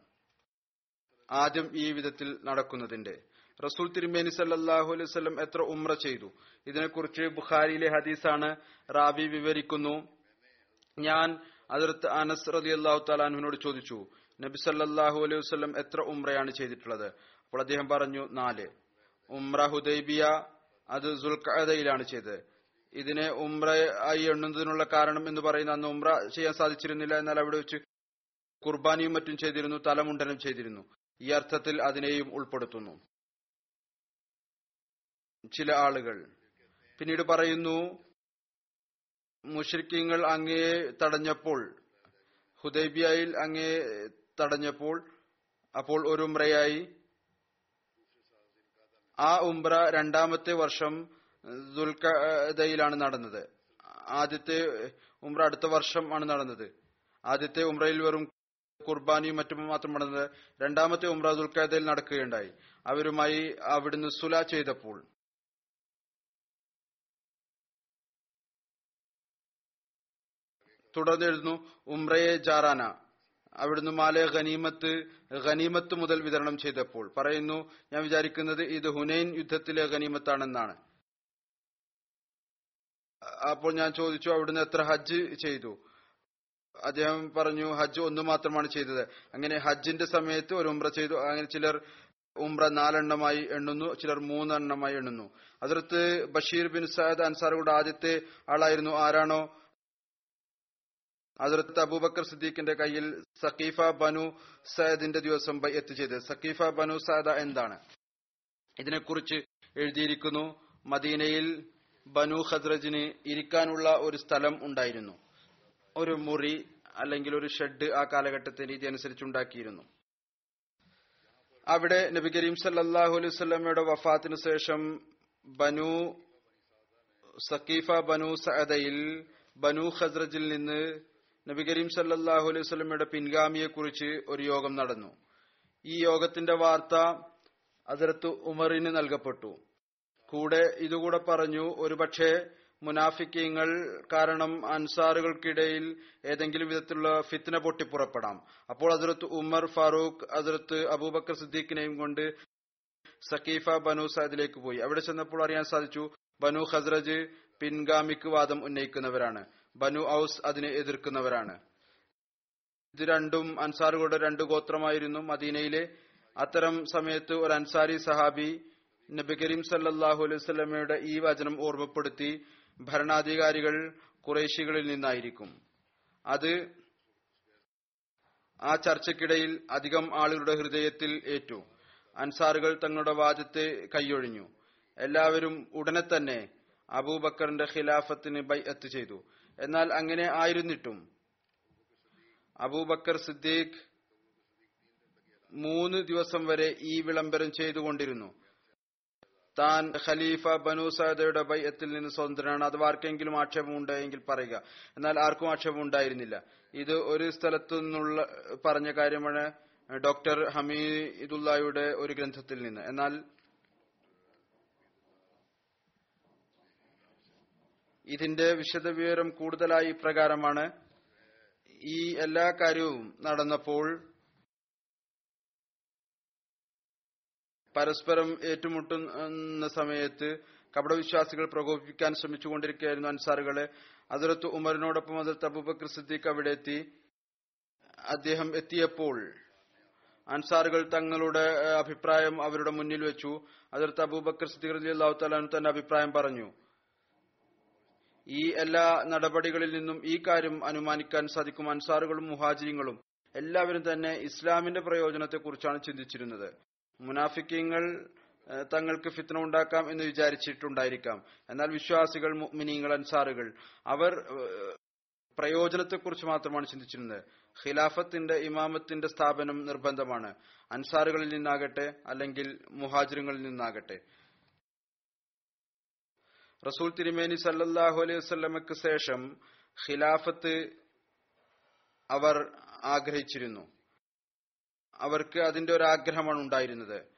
ആദ്യം ഈ വിധത്തിൽ നടക്കുന്നതിന്റെ. റസൂൽ തിരുമേനി സല്ലാഹു അലൈഹി എത്ര ഉമ്ര ചെയ്തു? ഇതിനെക്കുറിച്ച് ബുഖാരിയിലെ ഹദീസാണ് റാബി വിവരിക്കുന്നു. ഞാൻ അതിർത്ത് അനസ് റതി അള്ളാഹു താലാനുവിനോട് ചോദിച്ചു നബി സല്ലാഹു അലൈഹി വസ്ലം എത്ര ഉമ്രയാണ് ചെയ്തിട്ടുള്ളത്? അപ്പോൾ അദ്ദേഹം പറഞ്ഞു നാല്. ഉമ്ര ഹുദൈബിയ അത് സുൽഖയിലാണ് ചെയ്തത്. ഇതിനെ ഉംറ ആയി എണ്ണുന്നതിനുള്ള കാരണം എന്ന് പറയുന്ന അന്ന് ഉംറ ചെയ്യാൻ സാധിച്ചിരുന്നില്ല എന്നാൽ അവിടെ വെച്ച് കുർബാനിയും മറ്റും ചെയ്തിരുന്നു തലമുണ്ടനം ചെയ്തിരുന്നു. ഈ അർത്ഥത്തിൽ അതിനെയും ഉൾപ്പെടുത്തുന്നു. ചില ആളുകൾ പിന്നീട് പറയുന്നു മുഷ്രിക്കീങ്ങൾ അങ്ങേ തടഞ്ഞപ്പോൾ ഹുദൈബിയയിൽ അങ്ങേ തടഞ്ഞപ്പോൾ അപ്പോൾ ഒരു ഉംറയായി ആ ഉംറ രണ്ടാമത്തെ വർഷം ദുൽഖദയിലാണ് നടന്നത്. ആദ്യത്തെ ഉംറ അടുത്ത വർഷം ആണ് നടന്നത്. ആദ്യത്തെ ഉംറയിൽ വെറും കുർബാനയും മറ്റും മാത്രം നടന്നത്. രണ്ടാമത്തെ ഉംറ ദുൽഖയിൽ നടക്കുകയുണ്ടായി. അവരുമായി അവിടുന്ന് സുല ചെയ്തപ്പോൾ. തുടർന്ന് എഴുതുന്നു ഉംറയെ ജാറാന. അവിടുന്ന് മാലെ ഖനീമത്ത് ഖനീമത്ത് മുതൽ വിതരണം ചെയ്തപ്പോൾ. പറയുന്നു ഞാൻ വിചാരിക്കുന്നത് ഇത് ഹുനൈൻ യുദ്ധത്തിലെ ഖനീമത്താണെന്നാണ് അപ്പോൾ ഞാൻ ചോദിച്ചു അവിടുന്ന് എത്ര ഹജ്ജ് ചെയ്തു? അദ്ദേഹം പറഞ്ഞു ഹജ്ജ് ഒന്ന് മാത്രമാണ് ചെയ്തത്. അങ്ങനെ ഹജ്ജിന്റെ സമയത്ത് ഒരു ഉംറ ചെയ്തു. അങ്ങനെ ചിലർ ഉംറ നാലെണ്ണമായി എണ്ണുന്നു ചിലർ മൂന്നെണ്ണമായി എണ്ണുന്നു. അതിർത്ത് ബഷീർ ബിൻ സയദ് അൻസാറുകളുടെ ആദ്യത്തെ ആളായിരുന്നു. ആരാണോ? അതിർത്ത് അബൂബക്കർ സിദ്ദീഖിന്റെ കയ്യിൽ സഖീഫ ബനു സയദിന്റെ ദിവസം എത്തിച്ചത്. സഖീഫ ബനു സയദ എന്താണ്? ഇതിനെക്കുറിച്ച് എഴുതിയിരിക്കുന്നു. മദീനയിൽ ബനു ഖദ്രജിന് ഇരിക്കാനുള്ള ഒരു സ്ഥലം ഉണ്ടായിരുന്നു. ഒരു മുറി അല്ലെങ്കിൽ ഒരു ഷെഡ് ആ കാലഘട്ടത്തെ രീതി അനുസരിച്ച് ഉണ്ടാക്കിയിരുന്നു. അവിടെ നബി കരീം സല്ലാഹു അലൈഹി സ്വല്ലമ്മയുടെ വഫാത്തിന് ശേഷം ബനു സക്കീഫ ബനു സഅദയിൽ ബനു ഖസ്രജിൽ നിന്ന് നബി കരീം സല്ലാഹു അലൈഹി സ്വലമയുടെ പിൻഗാമിയെ കുറിച്ച് ഒരു യോഗം നടന്നു. ഈ യോഗത്തിന്റെ വാർത്ത അതിർത്ത് ഉമറിന് നൽകപ്പെട്ടു. കൂടെ ഇതുകൂടെ പറഞ്ഞു ഒരുപക്ഷെ മുനാഫിക്കീങ്ങൾ കാരണം അൻസാറുകൾക്കിടയിൽ ഏതെങ്കിലും വിധത്തിലുള്ള ഫിത്ന പൊട്ടിപ്പുറപ്പെടാം. അപ്പോൾ അതിർത്ത് ഉമർ ഫാറൂഖ് അതിർത്ത് അബൂബക്കർ സിദ്ദീഖിനെയും കൊണ്ട് സക്കീഫ ബനു സാദിലേക്ക് പോയി. അവിടെ ചെന്നപ്പോൾ അറിയാൻ സാധിച്ചു ബനു ഹസ്രജ് പിൻഗാമിക്ക് വാദം ഉന്നയിക്കുന്നവരാണ്. ബനു ഔസ് അതിനെ എതിർക്കുന്നവരാണ്. ഇത് രണ്ടും അൻസാറുകളുടെ രണ്ട് ഗോത്രമായിരുന്നു. മദീനയിലെ അത്തരം സമയത്ത് ഒരു അൻസാരി സഹാബി നബി കരീം സല്ലാഹു അലൈഹി ഈ വചനം ഓർമ്മപ്പെടുത്തി ഭരണാധികാരികൾ കുറേശികളിൽ നിന്നായിരിക്കും. അത് ആ ചർച്ചയ്ക്കിടയിൽ അധികം ആളുകളുടെ ഹൃദയത്തിൽ ഏറ്റു. അൻസാറുകൾ തങ്ങളുടെ വാദത്തെ കൈയൊഴിഞ്ഞു. എല്ലാവരും ഉടനെ തന്നെ അബൂബക്കറിന്റെ ഖിലാഫത്തിന് ബൈഅത്ത് ചെയ്തു. എന്നാൽ അങ്ങനെ ആയിരുന്നിട്ടും അബൂബക്കർ സിദ്ദീഖ് മൂന്ന് ദിവസം വരെ ഈ വിളംബരം ചെയ്തുകൊണ്ടിരുന്നു. താൻ ഖലീഫ ബനു സഅദയുടെ ബൈഅത്തിൽ നിന്ന് സ്വതന്ത്രനാണ്. അഥവാ ആർക്കെങ്കിലും ആക്ഷേപമുണ്ട് എങ്കിൽ പറയുക. എന്നാൽ ആർക്കും ആക്ഷേപം ഉണ്ടായിരുന്നില്ല ഇത് ഒരു സ്ഥലത്തു നിന്നുള്ള പറഞ്ഞ കാര്യമാണ് ഡോക്ടർ ഹമീദുല്ലായുടെ ഒരു ഗ്രന്ഥത്തിൽ നിന്ന്. എന്നാൽ ഇതിന്റെ വിശദവിവരം കൂടുതലായി ഇപ്രകാരമാണ്. ഈ എല്ലാ കാര്യവും നടന്നപ്പോൾ പരസ്പരം ഏറ്റുമുട്ടുന്ന സമയത്ത് കപടവിശ്വാസികൾ പ്രകോപിപ്പിക്കാൻ ശ്രമിച്ചുകൊണ്ടിരിക്കുകയായിരുന്നു അൻസാറുകളെ. അതിർത്ത് ഉമറിനോടൊപ്പം അതിർത്ത് അബൂബക്കർ സിദ്ദീഖ് അവിടെ എത്തി. അദ്ദേഹം എത്തിയപ്പോൾ അൻസാറുകൾ തങ്ങളുടെ അഭിപ്രായം അവരുടെ മുന്നിൽ വെച്ചു. അതിർത്ത് അബൂബക്കർ സിദ്ദീഖ് അലി അള്ളാഹു തലാൻ തന്റെ അഭിപ്രായം പറഞ്ഞു. ഈ എല്ലാ നടപടികളിൽ നിന്നും ഈ കാര്യം അനുമാനിക്കാൻ സാധിക്കും. അൻസാറുകളും മുഹാജിങ്ങളും എല്ലാവരും തന്നെ ഇസ്ലാമിന്റെ പ്രയോജനത്തെക്കുറിച്ചാണ് ചിന്തിച്ചിരുന്നത്. മുനാഫിക്കങ്ങൾ തങ്ങൾക്ക് ഫിത്ന ഉണ്ടാക്കാം എന്ന് വിചാരിച്ചിട്ടുണ്ടായിരിക്കാം. എന്നാൽ വിശ്വാസികൾ മിനിങ്ങൾ അൻസാറുകൾ അവർ പ്രയോജനത്തെക്കുറിച്ച് മാത്രമാണ് ചിന്തിച്ചിരുന്നത്. ഖിലാഫത്തിന്റെ ഇമാമത്തിന്റെ സ്ഥാപനം നിർബന്ധമാണ്. അൻസാറുകളിൽ നിന്നാകട്ടെ അല്ലെങ്കിൽ മുഹാജിറുകളിൽ നിന്നാകട്ടെ. റസൂൽ തിരുമേനി സല്ലാഹു അലൈഹി വസല്ലമക്ക് ശേഷം ഖിലാഫത്ത് അവർ ആഗ്രഹിച്ചിരുന്നു. അവർക്ക് അതിന്റെ ഒരു ആഗ്രഹമാണ് ഉണ്ടായിരുന്നത്.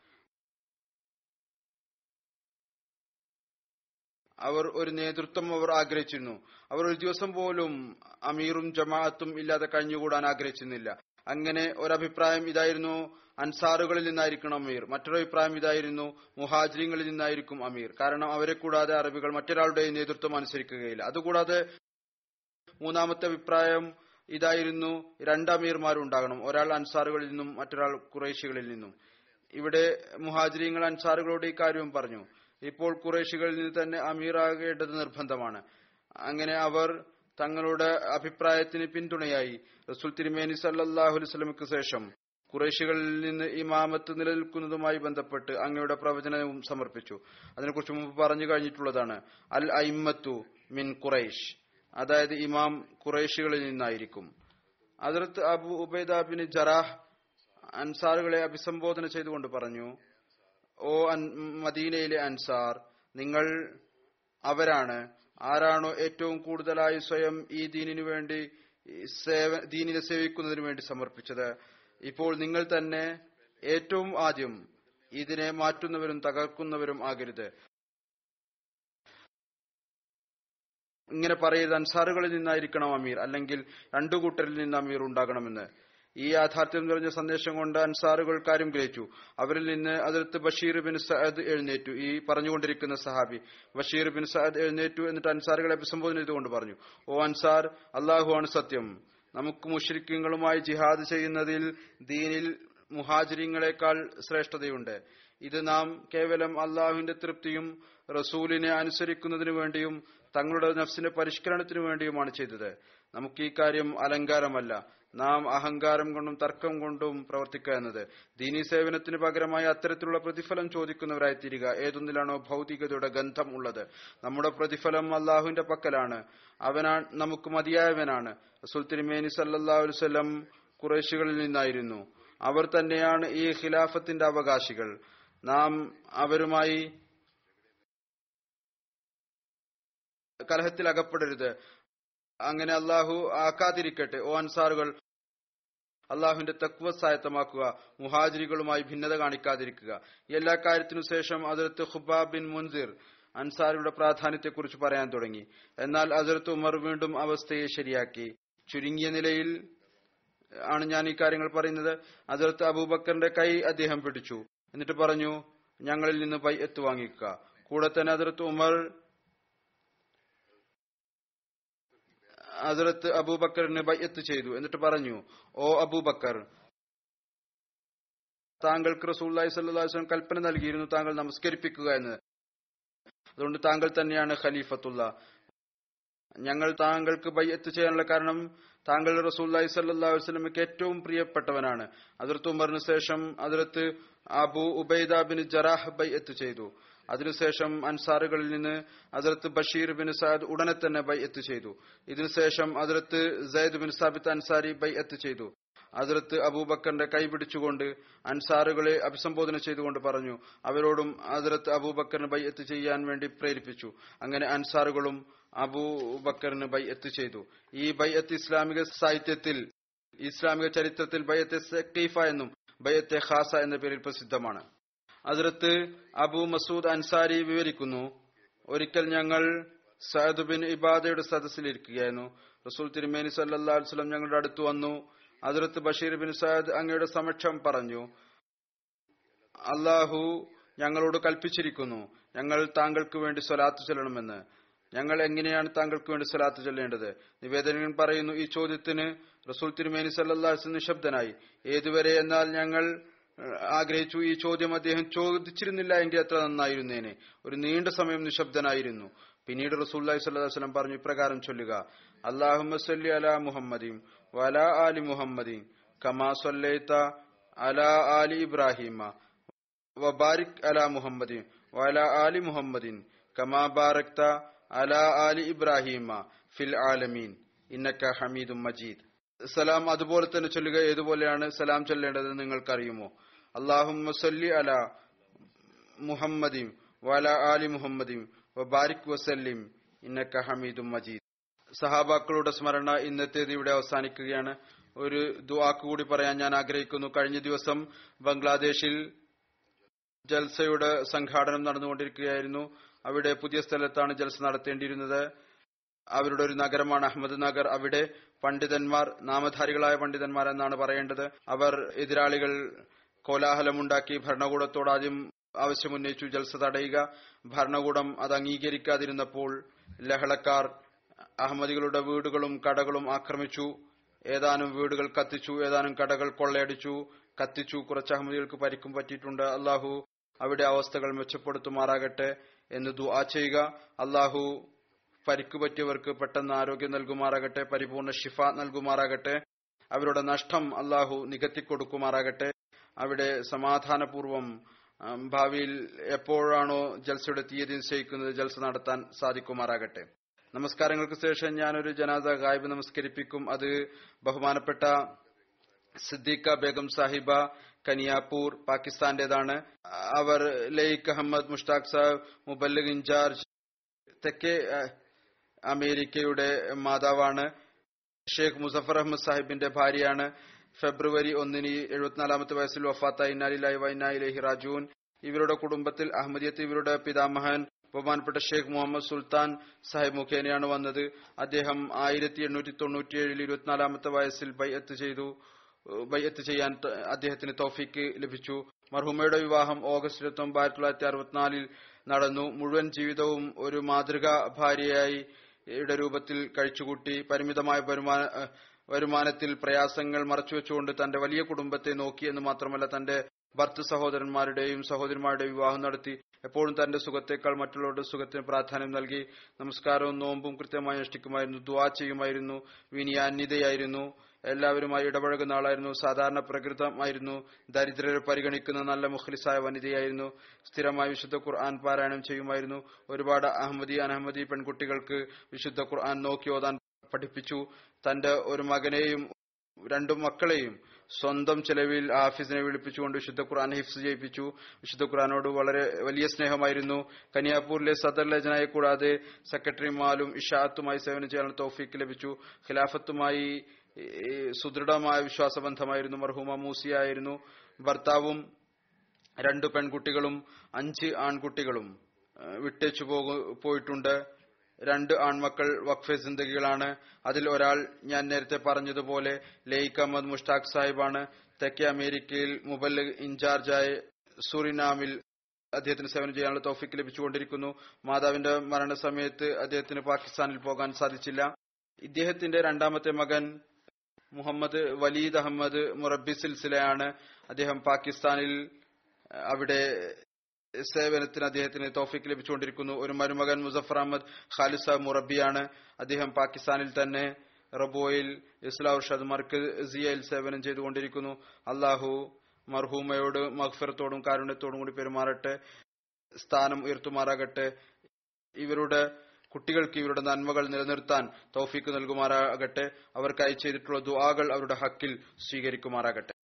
അവർ ഒരു നേതൃത്വം അവർ ആഗ്രഹിച്ചിരുന്നു. അവർ ഒരു ദിവസം പോലും അമീറും ജമാഅത്തും ഇല്ലാതെ കഴിഞ്ഞുകൂടാൻ ആഗ്രഹിച്ചിരുന്നില്ല. അങ്ങനെ ഒരഭിപ്രായം ഇതായിരുന്നു അൻസാറുകളിൽ നിന്നായിരിക്കണം അമീർ. മറ്റൊരു അഭിപ്രായം ഇതായിരുന്നു മുഹാജിങ്ങളിൽ നിന്നായിരിക്കും അമീർ. കാരണം അവരെ കൂടാതെ അറബികൾ മറ്റൊരാളുടെ നേതൃത്വം അനുസരിക്കുകയില്ല. അതുകൂടാതെ മൂന്നാമത്തെ അഭിപ്രായം ഇതായിരുന്നു രണ്ട് അമീർമാരുണ്ടാകണം ഒരാൾ അൻസാറുകളിൽ നിന്നും മറ്റൊരാൾ കുറേശികളിൽ നിന്നും. ഇവിടെ മുഹാജിരിങ്ങൾ അൻസാറുകളോട് ഈ കാര്യവും പറഞ്ഞു. ഇപ്പോൾ കുറേശികളിൽ നിന്ന് തന്നെ അമീറാകേണ്ടത് നിർബന്ധമാണ്. അങ്ങനെ അവർ തങ്ങളുടെ അഭിപ്രായത്തിന് പിന്തുണയായി. റസൂൽ തിരുമേനി സല്ലല്ലാഹു അലൈഹി വസല്ലമക്ക് ശേഷം കുറേശികളിൽ നിന്ന് ഇമാമത്ത് നിലനിൽക്കുന്നതുമായി ബന്ധപ്പെട്ട് അങ്ങയുടെ പ്രവചനവും സമർപ്പിച്ചു. അതിനെക്കുറിച്ച് മുമ്പ് പറഞ്ഞു കഴിഞ്ഞിട്ടുള്ളതാണ്. അൽ ഐമ്മത്തു മിൻ ഖുറൈഷ് അതായത് ഇമാം ഖുറൈശികളിൽ നിന്നായിരിക്കും. അതിർത്ത് അബു ഉബൈദ ബിൻ ജറാഹ് അൻസാറുകളെ അഭിസംബോധന ചെയ്തുകൊണ്ട് പറഞ്ഞു ഓ മദീനയിലെ അൻസാർ നിങ്ങൾ അവരാണ് ആരാണോ ഏറ്റവും കൂടുതലായി സ്വയം ഈ ദീനിനു വേണ്ടി സേവ ദീനിനെ സേവിക്കുന്നതിനു വേണ്ടി സമർപ്പിച്ചത്. ഇപ്പോൾ നിങ്ങൾ തന്നെ ഏറ്റവും ആദ്യം ഇതിനെ മാറ്റുന്നവരും തകർക്കുന്നവരും ആകരുത്. ഇങ്ങനെ പറയരുത് അൻസാറുകളിൽ നിന്നായിരിക്കണം അമീർ അല്ലെങ്കിൽ രണ്ടു കൂട്ടരിൽ നിന്ന് അമീർ ഉണ്ടാകണമെന്ന്. ഈ യാഥാർത്ഥ്യം നിറഞ്ഞ സന്ദേശം കൊണ്ട് അൻസാറുകൾ കാര്യം ഗ്രഹിച്ചു. അവരിൽ നിന്ന് അതിർത്ത് ബഷീർ ബിൻ സഅദ് എഴുന്നേറ്റു. ഈ പറഞ്ഞുകൊണ്ടിരിക്കുന്ന സഹാബി ബഷീർ ബിൻ സഅദ് എഴുന്നേറ്റു എന്നിട്ട് അൻസാറുകളെ അഭിസംബോധന ചെയ്തുകൊണ്ട് പറഞ്ഞു ഓ അൻസാർ അള്ളാഹു ആണ് സത്യം. നമുക്ക് മുഷ്രിക്കുകളുമായി ജിഹാദ് ചെയ്യുന്നതിൽ ദീനിൽ മുഹാജിരിങ്ങളെക്കാൾ ശ്രേഷ്ഠതയുണ്ട്. ഇത് നാം കേവലം അള്ളാഹുവിന്റെ തൃപ്തിയും റസൂലിനെ അനുസരിക്കുന്നതിനു വേണ്ടിയും തങ്ങളുടെ നഫ്സിന്റെ പരിഷ്കരണത്തിനു വേണ്ടിയുമാണ് ചെയ്തത്. നമുക്ക് ഈ കാര്യം അലങ്കാരമല്ല. നാം അഹങ്കാരം കൊണ്ടും തർക്കം കൊണ്ടും പ്രവർത്തിക്കുക എന്നത്. ദീനീ സേവനത്തിന് പകരമായി അത്തരത്തിലുള്ള പ്രതിഫലം ചോദിക്കുന്നവരായി തീരുക ഏതൊന്നിലാണോ ഭൗതികതയുടെ ഗന്ധം ഉള്ളത്. നമ്മുടെ പ്രതിഫലം അള്ളാഹുവിന്റെ പക്കലാണ്. അവനാണ് നമുക്ക് മതിയായവനാണ്. റസൂൽ തിരുമേനി വസല്ലം കുറേശികളിൽ നിന്നായിരുന്നു. അവർ തന്നെയാണ് ഈ ഖിലാഫത്തിന്റെ അവകാശികൾ. നാം അവരുമായി കലഹത്തിൽ അകപ്പെടരുത് അങ്ങനെ അള്ളാഹു ആക്കാതിരിക്കട്ടെ. ഓ അൻസാറുകൾ അള്ളാഹുവിന്റെ തക്വ സായത്തമാക്കുക മുഹാജിരികളുമായി ഭിന്നത കാണിക്കാതിരിക്കുക. എല്ലാ കാര്യത്തിനു ശേഷം അതിർത്ത് ഹുബാ ബിൻ മുൻസിർ അൻസാറിയുടെ പ്രാധാന്യത്തെക്കുറിച്ച് പറയാൻ തുടങ്ങി. എന്നാൽ അതിർത്ത് ഉമർ വീണ്ടും അവസ്ഥയെ ശരിയാക്കി. ചുരുങ്ങിയ നിലയിൽ ആണ് ഞാൻ ഈ കാര്യങ്ങൾ പറയുന്നത്. അതിർത്ത് അബൂബക്കറിന്റെ കൈ അദ്ദേഹം പിടിച്ചു. എന്നിട്ട് പറഞ്ഞു ഞങ്ങളിൽ നിന്ന് പൈ എത്തു വാങ്ങിക്കുക കൂടെ തന്നെ അതിർത്ത് ഉമർ അതിർത്ത് അബൂബക്കറിന് ബയ്യത്ത് ചെയ്തു. എന്നിട്ട് പറഞ്ഞു ഓ അബൂബക്കർ താങ്കൾക്ക് റസൂല്ലായി സല്ലാസ്ലം കൽപ്പന നൽകിയിരുന്നു താങ്കൾ നമസ്കരിപ്പിക്കുക എന്ന്. അതുകൊണ്ട് താങ്കൾ തന്നെയാണ് ഖലീഫത്തുള്ള ഞങ്ങൾ താങ്കൾക്ക് ബയ്യത്ത് ചെയ്യാനുള്ള കാരണം താങ്കൾ റസൂല്ലായി സല്ലാ വസ്ലമക്ക് ഏറ്റവും പ്രിയപ്പെട്ടവനാണ്. അതിർത്ത് ഉമറിന് ശേഷം അതിർത്ത് അബു ഉബൈദ ബിൻ ജറാഹ് ബൈഅത്ത് ചെയ്തു. അതിനുശേഷം അൻസാറുകളിൽ നിന്ന് അതിർത്ത് ബഷീർ ബിൻ സാദ് ഉടനെ തന്നെ ബൈഅത്ത് ചെയ്തു. ഇതിനുശേഷം അതിർത്ത് സയ്ദ് ബിൻ സാബിത്ത് അൻസാരി ബൈഅത്ത് ചെയ്തു. അതിർത്ത് അബൂബക്കറിന്റെ കൈ പിടിച്ചുകൊണ്ട് അൻസാറുകളെ അഭിസംബോധന ചെയ്തുകൊണ്ട് പറഞ്ഞു. അവരോടും അതിർത്ത് അബൂബക്കറിന് ബൈഅത്ത് ചെയ്യാൻ വേണ്ടി പ്രേരിപ്പിച്ചു. അങ്ങനെ അൻസാറുകളും അബൂബക്കറിന് ബൈഅത്ത് ചെയ്തു. ഈ ബൈഅത്ത് ഇസ്ലാമിക സാഹിത്യത്തിൽ ഇസ്ലാമിക ചരിത്രത്തിൽ ബൈഅത്തെ സക്കീഫ എന്നും ബൈഅത്തെ ഖാസ എന്ന പേരിൽ പ്രസിദ്ധമാണ്. അതിർത്ത് അബു മസൂദ് അൻസാരി വിവരിക്കുന്നു ഒരിക്കൽ ഞങ്ങൾ സയദ് ബിൻ ഇബാദയുടെ സദസ്സിലിരിക്കുകയായിരുന്നു റസൂൽ തിരുമേനി സല്ലാ വസ്ലം ഞങ്ങളുടെ അടുത്ത് വന്നു. അതിർത്ത് ബഷീർ ബിൻ സയദ് അങ്ങയുടെ സമക്ഷം പറഞ്ഞു അള്ളാഹു ഞങ്ങളോട് കൽപ്പിച്ചിരിക്കുന്നു ഞങ്ങൾ താങ്കൾക്ക് വേണ്ടി സ്വലാത്ത് ചൊല്ലണമെന്ന്. ഞങ്ങൾ എങ്ങനെയാണ് താങ്കൾക്ക് വേണ്ടി സ്വലാത്ത് ചൊല്ലേണ്ടത്? നിവേദനങ്ങൾ പറയുന്നു ഈ ചോദ്യത്തിന് റസൂൽ തിരുമേനി സല്ലാസ് നിശബ്ദനായി. ഏതുവരെ എന്നാൽ ഞങ്ങൾ ആഗ്രഹിച്ചു ഈ ചോദ്യം അദ്ദേഹം ചോദിച്ചിരുന്നില്ല എങ്കിൽ അത്ര നന്നായിരുന്നേനെ? ഒരു നീണ്ട സമയം നിശബ്ദനായിരുന്നു. പിന്നീട് റസൂല്ലായി വസല്ലം പറഞ്ഞു ഇപ്രകാരം ചൊല്ലുക. അല്ലാഹുമ്മ സല്ലി അലാ മുഹമ്മദിൻ വലാ ആലി മുഹമ്മദീം കമാ സല്ലൈത അലാ ആലി ഇബ്രാഹിമ വബാരിക് അലാ മുഹമ്മദീം വലാ ആലി മുഹമ്മദീൻ കമാ ബാരക്ത അലാ ആലി ഇബ്രാഹിമ ഫിൽ ആലമീൻ. ഇന്നക ഹമീദും മജീദ്. സലാം അതുപോലെ തന്നെ ചൊല്ലുക ഏതുപോലെയാണ് സലാം ചൊല്ലേണ്ടത് നിങ്ങൾക്കറിയുമോ? അള്ളാഹുമ്മ സല്ലി അല മുഹമ്മദിൻ വല ആലി മുഹമ്മദിൻ വബാരിക് വസല്ലിം. ഇന്നക ഹമീദും മജീദ്. സഹാബാക്കളുടെ സ്മരണ ഇന്നത്തേത് ഇവിടെ അവസാനിക്കുകയാണ്. ഒരു ദുവാക്ക് കൂടി പറയാൻ ഞാൻ ആഗ്രഹിക്കുന്നു. കഴിഞ്ഞ ദിവസം ബംഗ്ലാദേശിൽ ജൽസയുടെ സംഘാടനം നടന്നുകൊണ്ടിരിക്കുകയായിരുന്നു. അവിടെ പുതിയ സ്ഥലത്താണ് ജൽസ നടത്തേണ്ടിയിരുന്നത്. അവരുടെ ഒരു നഗരമാണ് അഹമ്മദ് നഗർ. അവിടെ പണ്ഡിതന്മാർ നാമധാരികളായ പണ്ഡിതന്മാർ എന്നാണ് പറയേണ്ടത്. അവർ എതിരാളികൾ കോലാഹലമുണ്ടാക്കി ഭരണകൂടത്തോട് ആദ്യം ആവശ്യമുന്നയിച്ചു ജൽസ തടയുക. ഭരണകൂടം അത് അംഗീകരിക്കാതിരുന്നപ്പോൾ ലഹളക്കാർ അഹമ്മദികളുടെ വീടുകളും കടകളും ആക്രമിച്ചു. ഏതാനും വീടുകൾ കത്തിച്ചു ഏതാനും കടകൾ കൊള്ളയടിച്ചു. കത്തിച്ചു. കുറച്ച് അഹമ്മദികൾക്ക് പരിക്കും പറ്റിയിട്ടുണ്ട്. അള്ളാഹു അവിടെ അവസ്ഥകൾ മെച്ചപ്പെടുത്തുമാറാകട്ടെ എന്ന് ദുആ ചെയ്യുക. അള്ളാഹു പരിക്ക് പറ്റിയവർക്ക് പെട്ടെന്ന് ആരോഗ്യം നൽകുമാറാകട്ടെ പരിപൂർണ ഷിഫ നൽകുമാറാകട്ടെ അവരുടെ നഷ്ടം അള്ളാഹു നികത്തിക്കൊടുക്കുമാറാകട്ടെ. അവിടെ സമാധാനപൂർവം ഭാവിയിൽ എപ്പോഴാണോ ജൽസയുടെ തീയതി നിശ്ചയിക്കുന്നത് ജൽസ നടത്താൻ സാധിക്കുമാറാകട്ടെ. നമസ്കാരങ്ങൾക്ക് ശേഷം ഞാനൊരു ജനാസ ഗായിബ് നമസ്കരിപ്പിക്കും. അത് ബഹുമാനപ്പെട്ട സിദ്ദീഖ ബേഗം സാഹിബ കനിയാപൂർ പാകിസ്ഥാന്റേതാണ്. അവർ ലയിക് അഹമ്മദ് മുഷ്താഖ് സാഹിബ് മുബല്ലിഗ് ഇൻചാർജ് തെക്കേ അമേരിക്കയുടെ മാതാവാണ്. ഷെയ്ഖ് മുസഫർ അഹമ്മദ് സാഹിബിന്റെ ഭാര്യയാണ്. ഫെബ്രുവരി ഒന്നിന് എഴുപത്തിനാലാമത്തെ വയസ്സിൽ വഫാത്തായി. ഇന്നാലിലായി വൈനായിലേഹി റാജൂൻ ഇവരുടെ കുടുംബത്തിൽ അഹമ്മദിയത്ത് ഇവരുടെ പിതാമഹൻ ബഹുമാനപ്പെട്ട ഷെയ്ഖ് മുഹമ്മദ് സുൽത്താൻ സാഹിബ് മുഖേനയാണ് വന്നത്. അദ്ദേഹം ആയിരത്തി എണ്ണൂറ്റി തൊണ്ണൂറ്റിയേഴിൽ ഇരുപത്തിനാലാമത്തെ വയസ്സിൽ ബൈഅത്ത് ചെയ്തു. ബൈഅത്ത് ചെയ്യാൻ അദ്ദേഹത്തിന് തോഫിക്ക് ലഭിച്ചു. മർഹൂമയുടെ വിവാഹം ഓഗസ്റ്റ് ഇരുപത്തി ഒമ്പത് ആയിരത്തി തൊള്ളായിരത്തി അറുപത്തിനാലിൽ നടന്നു. മുഴുവൻ ജീവിതവും ഒരു മാതൃകാ ഭാര്യയായി രൂപത്തിൽ കഴിച്ചുകൂട്ടി. പരിമിതമായ വരുമാന വരുമാനത്തിൽ പ്രയാസങ്ങൾ മറച്ചുവെച്ചുകൊണ്ട് തന്റെ വലിയ കുടുംബത്തെ നോക്കി എന്ന് മാത്രമല്ല തന്റെ ഭർത്തൃ സഹോദരന്മാരുടെയും സഹോദരിമാരുടെയും വിവാഹം നടത്തി. എപ്പോഴും തന്റെ സുഖത്തേക്കാൾ മറ്റുള്ളവരുടെ സുഖത്തിന് പ്രാധാന്യം നൽകി. നമസ്കാരവും നോമ്പും കൃത്യമായി അനുഷ്ഠിക്കുമായിരുന്നു. ദുവാ ചെയ്യുമായിരുന്നു. വിനിയാന്യതയായിരുന്നു എല്ലാവരുമായി ഇടപഴകുന്ന ആളായിരുന്നു. സാധാരണ പ്രകൃതമായിരുന്നു. ദരിദ്രരെ പരിഗണിക്കുന്ന നല്ല മുഖ്ലിസായ വനിതയായിരുന്നു. സ്ഥിരമായി വിശുദ്ധ ഖുർആൻ പാരായണം ചെയ്യുമായിരുന്നു. ഒരുപാട് അഹമ്മദി അനഹമ്മദി പെൺകുട്ടികൾക്ക് വിശുദ്ധ ഖുർആൻ നോക്കി ഓതാൻ പഠിപ്പിച്ചു. തന്റെ ഒരു മകനെയും രണ്ടു മക്കളെയും സ്വന്തം ചെലവിൽ ഹാഫിസിനെ വിളിപ്പിച്ചുകൊണ്ട് വിശുദ്ധ ഖുർആൻ ഹിഫ്സ് ചെയ്യിപ്പിച്ചു. വിശുദ്ധ ഖുർആനോട് വളരെ വലിയ സ്നേഹമായിരുന്നു. കനിയാപൂരിലെ സദർ ലജനായെ കൂടാതെ സെക്രട്ടറിമാരും ഇഷാത്തുമായി സേവനം ചെയ്യാനുള്ള തോഫീക്ക് ലഭിച്ചു. ഖിലാഫത്തുമായി സുദൃഢമായ വിശ്വാസബന്ധമായിരുന്നു മർഹൂമ മൂസിയായിരുന്നു. ഭർത്താവും രണ്ട് പെൺകുട്ടികളും അഞ്ച് ആൺകുട്ടികളും വിട്ടേച്ചു പോയിട്ടുണ്ട്. രണ്ട് ആൺമക്കൾ വഖഫെ സിന്ദഗികളാണ് അതിൽ ഒരാൾ ഞാൻ നേരത്തെ പറഞ്ഞതുപോലെ ലെയ്ക് അഹമ്മദ് മുഷ്താഖ് സാഹിബാണ്. തെക്കേ അമേരിക്കയിൽ മുബൽ ഇൻചാർജായ സുറിനാമിൽ അദ്ദേഹത്തിന് സേവനം ചെയ്യാനുള്ള തോഫിക്ക് ലഭിച്ചുകൊണ്ടിരിക്കുന്നു. മാതാവിന്റെ മരണസമയത്ത് അദ്ദേഹത്തിന് പാകിസ്ഥാനിൽ പോകാൻ സാധിച്ചില്ല. ഇദ്ദേഹത്തിന്റെ രണ്ടാമത്തെ മകൻ മുഹമ്മദ് വലീദ് അഹമ്മദ് മുറബി സിൽസിലയാണ് അദ്ദേഹം പാകിസ്ഥാനിൽ അവിടെ സേവനത്തിന് അദ്ദേഹത്തിന് തോഫിക്ക് ലഭിച്ചുകൊണ്ടിരിക്കുന്നു. ഒരു മരുമകൻ മുസഫർ അഹമ്മദ് ഖാലിസ മുറബിയാണ് അദ്ദേഹം പാകിസ്ഥാനിൽ തന്നെ റബോയിൽ ഇസ്ലാം ഷദ് മർക്കസിയയിൽ സേവനം ചെയ്തുകൊണ്ടിരിക്കുന്നു. അള്ളാഹു മർഹൂമയോട് മഹ്ഫിറത്തോടും കാരുണ്യത്തോടും കൂടി പെരുമാറട്ടെ സ്ഥാനം ഉയർത്തുമാറാകട്ടെ. ഇവരുടെ കുട്ടികൾക്ക് ഇവരുടെ നന്മകൾ നിലനിർത്താൻ തൗഫീക്ക് നൽകുമാറാകട്ടെ. അവർക്കായി ചെയ്തിട്ടുള്ള ദുആകൾ അവരുടെ ഹക്കിൽ സ്വീകരിക്കുമാറാകട്ടെ.